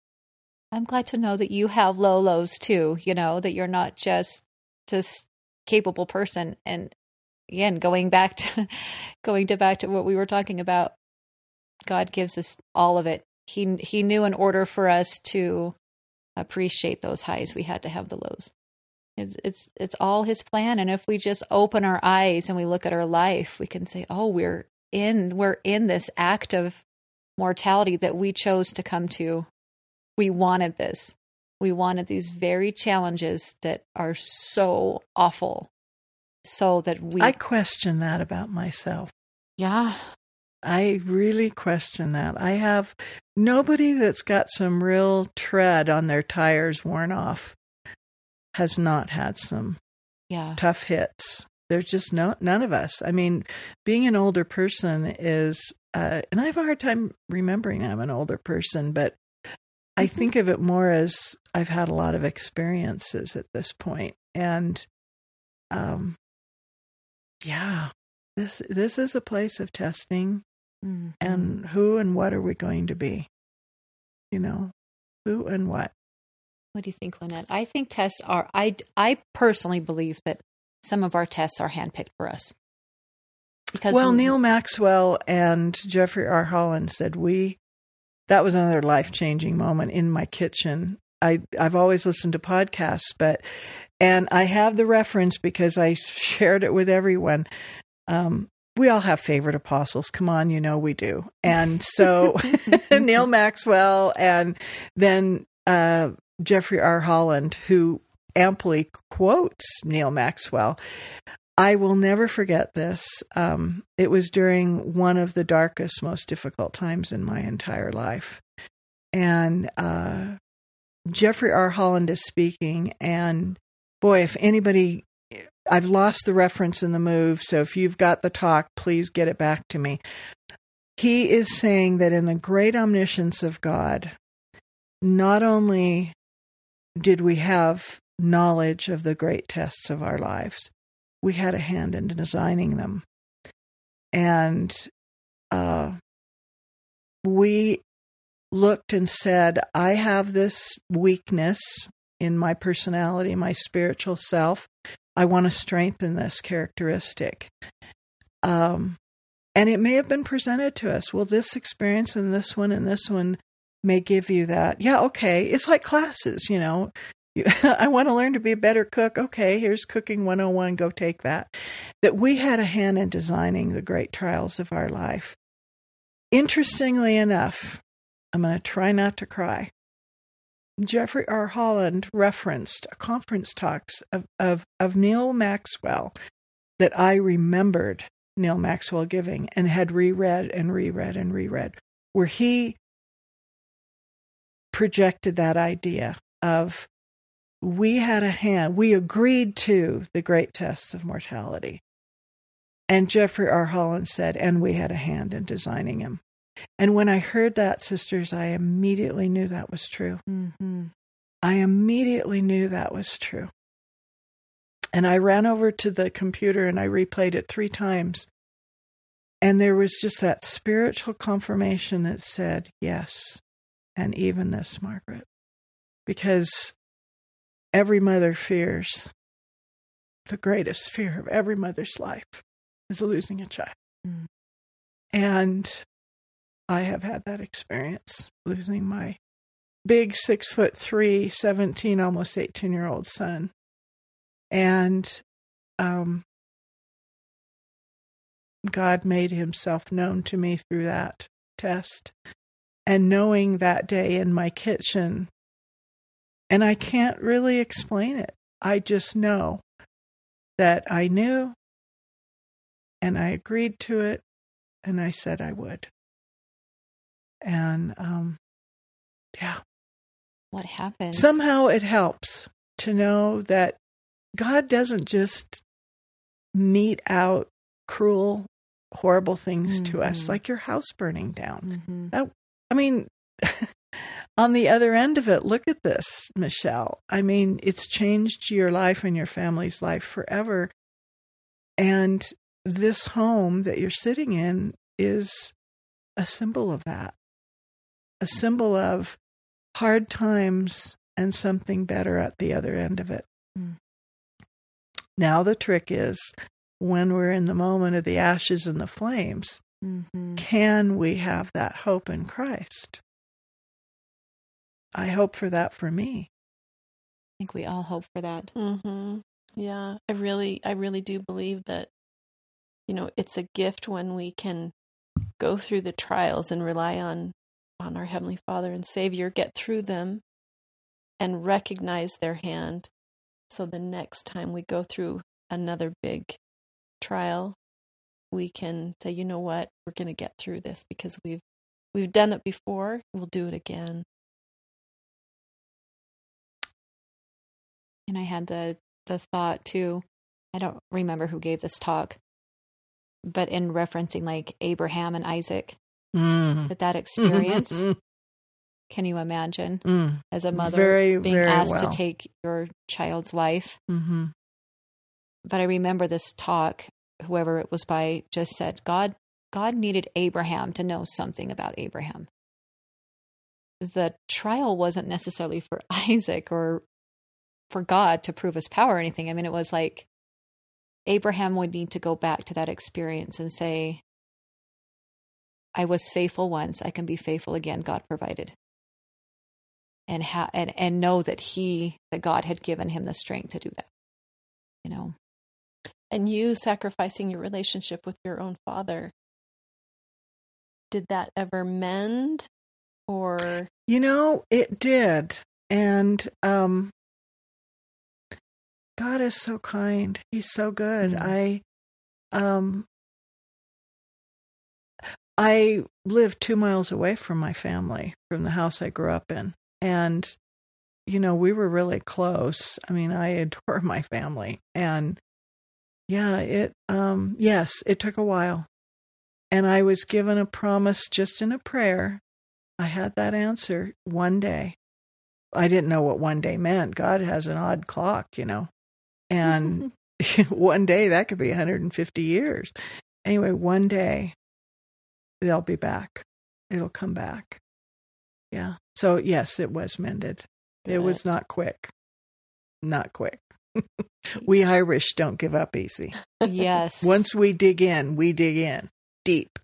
I'm glad to know that you have low lows too, you know, that you're not just this capable person and again going back to going to back to what we were talking about God gives us all of it. He he knew in order for us to appreciate those highs, we had to have the lows. It's it's it's all his plan and if we just open our eyes and we look at our life, we can say, "Oh, we're in we're in this act of mortality that we chose to come to. We wanted this. We wanted these very challenges that are so awful. So that we I question that about myself. Yeah. I really question that. I have nobody that's got some real tread on their tires worn off has not had some Yeah. tough hits. There's just no none of us. I mean, being an older person is, uh, and I have a hard time remembering I'm an older person, but I Mhm. think of it more as I've had a lot of experiences at this point, and um, yeah, this this is a place of testing Mhm. and who and what are we going to be? You know, who and what? What do you think, Lynette? I think tests are. I I personally believe that some of our tests are handpicked for us. Because Well, Neal Maxwell and Jeffrey R. Holland said we. That was another life changing moment in my kitchen. I I've always listened to podcasts, but and I have the reference because I shared it with everyone. Um, we all have favorite apostles. Come on, you know we do. And so Neal Maxwell and then uh, Jeffrey R. Holland, who amply quotes Neal Maxwell. I will never forget this. Um, it was during one of the darkest, most difficult times in my entire life. And uh, Jeffrey R. Holland is speaking. And boy, if anybody, I've lost the reference in the move. So if you've got the talk, please get it back to me. He is saying that in the great omniscience of God, not only did we have knowledge of the great tests of our lives, we had a hand in designing them. And uh, we looked and said, I have this weakness in my personality, my spiritual self. I want to strengthen this characteristic. Um, and it may have been presented to us. Well, this experience and this one and this one may give you that. Yeah, okay. It's like classes, you know. I want to learn to be a better cook. Okay, here's cooking 101. Go take that. That we had a hand in designing the great trials of our life. Interestingly enough, I'm going to try not to cry. Jeffrey R. Holland referenced a conference talks of, of, of Neal Maxwell that I remembered Neal Maxwell giving and had reread and reread and reread, where he projected that idea of we had a hand, we agreed to the great tests of mortality. And Jeffrey R. Holland said, and we had a hand in designing him. And when I heard that, sisters, I immediately knew that was true. Mm-hmm. I immediately knew that was true. And I ran over to the computer and I replayed it three times. And there was just that spiritual confirmation that said, yes, and evenness, Margaret. Because every mother fears the greatest fear of every mother's life is losing a child. Mm. And I have had that experience losing my big six foot three, 17, almost 18 year old son. And um, God made himself known to me through that test. And knowing that day in my kitchen, and I can't really explain it, I just know that I knew and I agreed to it and I said I would. And um, yeah. What happened? Somehow it helps to know that God doesn't just mete out cruel, horrible things mm-hmm. to us, Mm-hmm. like your house burning down. hmm That I mean, on the other end of it, look at this, Michelle. I mean, it's changed your life and your family's life forever. And this home that you're sitting in is a symbol of that, a symbol of hard times and something better at the other end of it. Mm. Now, the trick is when we're in the moment of the ashes and the flames, hmm can we have that hope in Christ? I hope for that for me. I think we all hope for that. Mm-hmm. Yeah, I really, I really do believe that, you know, it's a gift when we can go through the trials and rely on on our heavenly Father and Savior, get through them, and recognize their hand. So the next time we go through another big trial, we can say, you know what, we're going to get through this because we've we've done it before. We'll do it again. And I had the the thought too. I don't remember who gave this talk, but in referencing like Abraham and Isaac, Mm. that that experience. can you imagine Mm. as a mother Very, being very asked well. to take your child's life? hmm But I remember this talk. Whoever it was by just said God. God needed Abraham to know something about Abraham. The trial wasn't necessarily for Isaac or for God to prove his power or anything. I mean, it was like Abraham would need to go back to that experience and say, I was faithful once, I can be faithful again, God provided. And ha- and and know that he that God had given him the strength to do that. You know. And you sacrificing your relationship with your own father, did that ever mend or You know, it did. And um God is so kind. He's so good. Mm. I um I live 2 miles away from my family, from the house I grew up in. And you know, we were really close. I mean, I adore my family and yeah, it um yes, it took a while. And I was given a promise just in a prayer I had that answer one day. I didn't know what one day meant. God has an odd clock, you know. And one day that could be 150 years. Anyway, one day they'll be back. It'll come back. Yeah. So, yes, it was mended. It was not quick. Not quick. we Irish don't give up easy. yes. Once we dig in, we dig in deep.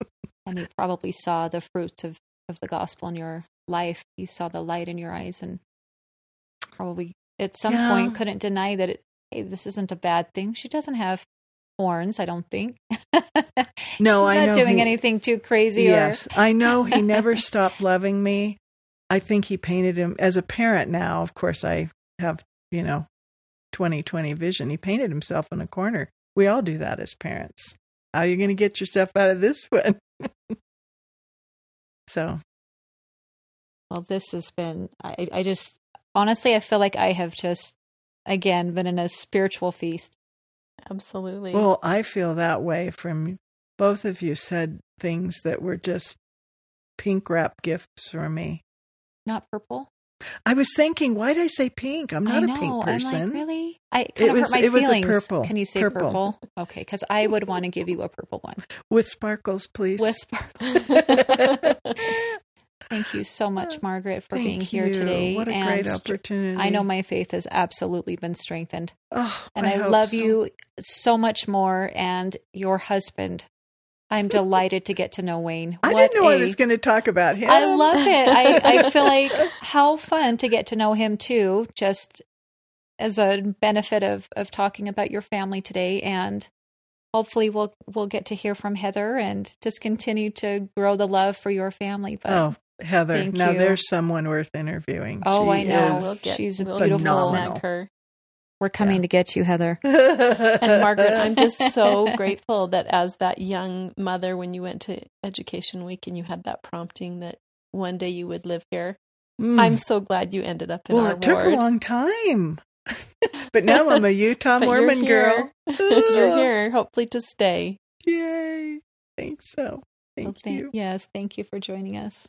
and you probably saw the fruits of, of the gospel in your life. You saw the light in your eyes and probably at some Yeah. point couldn't deny that it, hey, this isn't a bad thing. She doesn't have horns, I don't think. No, She's I not know doing he- anything too crazy Yes, or I know he never stopped loving me. I think he painted him as a parent now. Of course, I have, you know, 2020 vision. He painted himself in a corner. We all do that as parents. How are you going to get yourself out of this one? so, Well, this has been, I, I just, honestly, I feel like I have just, again, been in a spiritual feast. Absolutely. Well, I feel that way from both of you said things that were just pink wrap gifts for me. Not purple. I was thinking, why did I say pink? I'm not I know. a pink person. Like, really? I kind It of was- hurt my it was a feelings. purple. Can you say Purple. purple? Okay, because I would want to give you a purple one With sparkles, please. with sparkles. Thank you so much, Margaret, for Thank being here you. today. What a and great opportunity. I know my faith has absolutely been strengthened. Oh, And I, hope love so. you so much more and your husband. I'm delighted to get to know Wayne. I didn't know I a- was going to talk about him. I love it. I, I feel like how fun to get to know him too, just as a benefit of, of talking about your family today. And hopefully we'll we'll get to hear from Heather and just continue to grow the love for your family. But oh, Heather. Thank now you. there's someone worth interviewing. Oh, She I know. is- we'll get, she's a we'll beautiful- phenomenal. snack her. We're coming Yeah. to get you, Heather. And Margaret, I'm just so grateful that as that young mother, when you went to Education Week and you had that prompting that one day you would live here, Mm. I'm so glad you ended up in well, our it took a long time. but now I'm a Utah But you're Mormon girl. You're here, hopefully to stay. Yay. Thanks so. Thank Well, thank- you. Yes, thank you for joining us.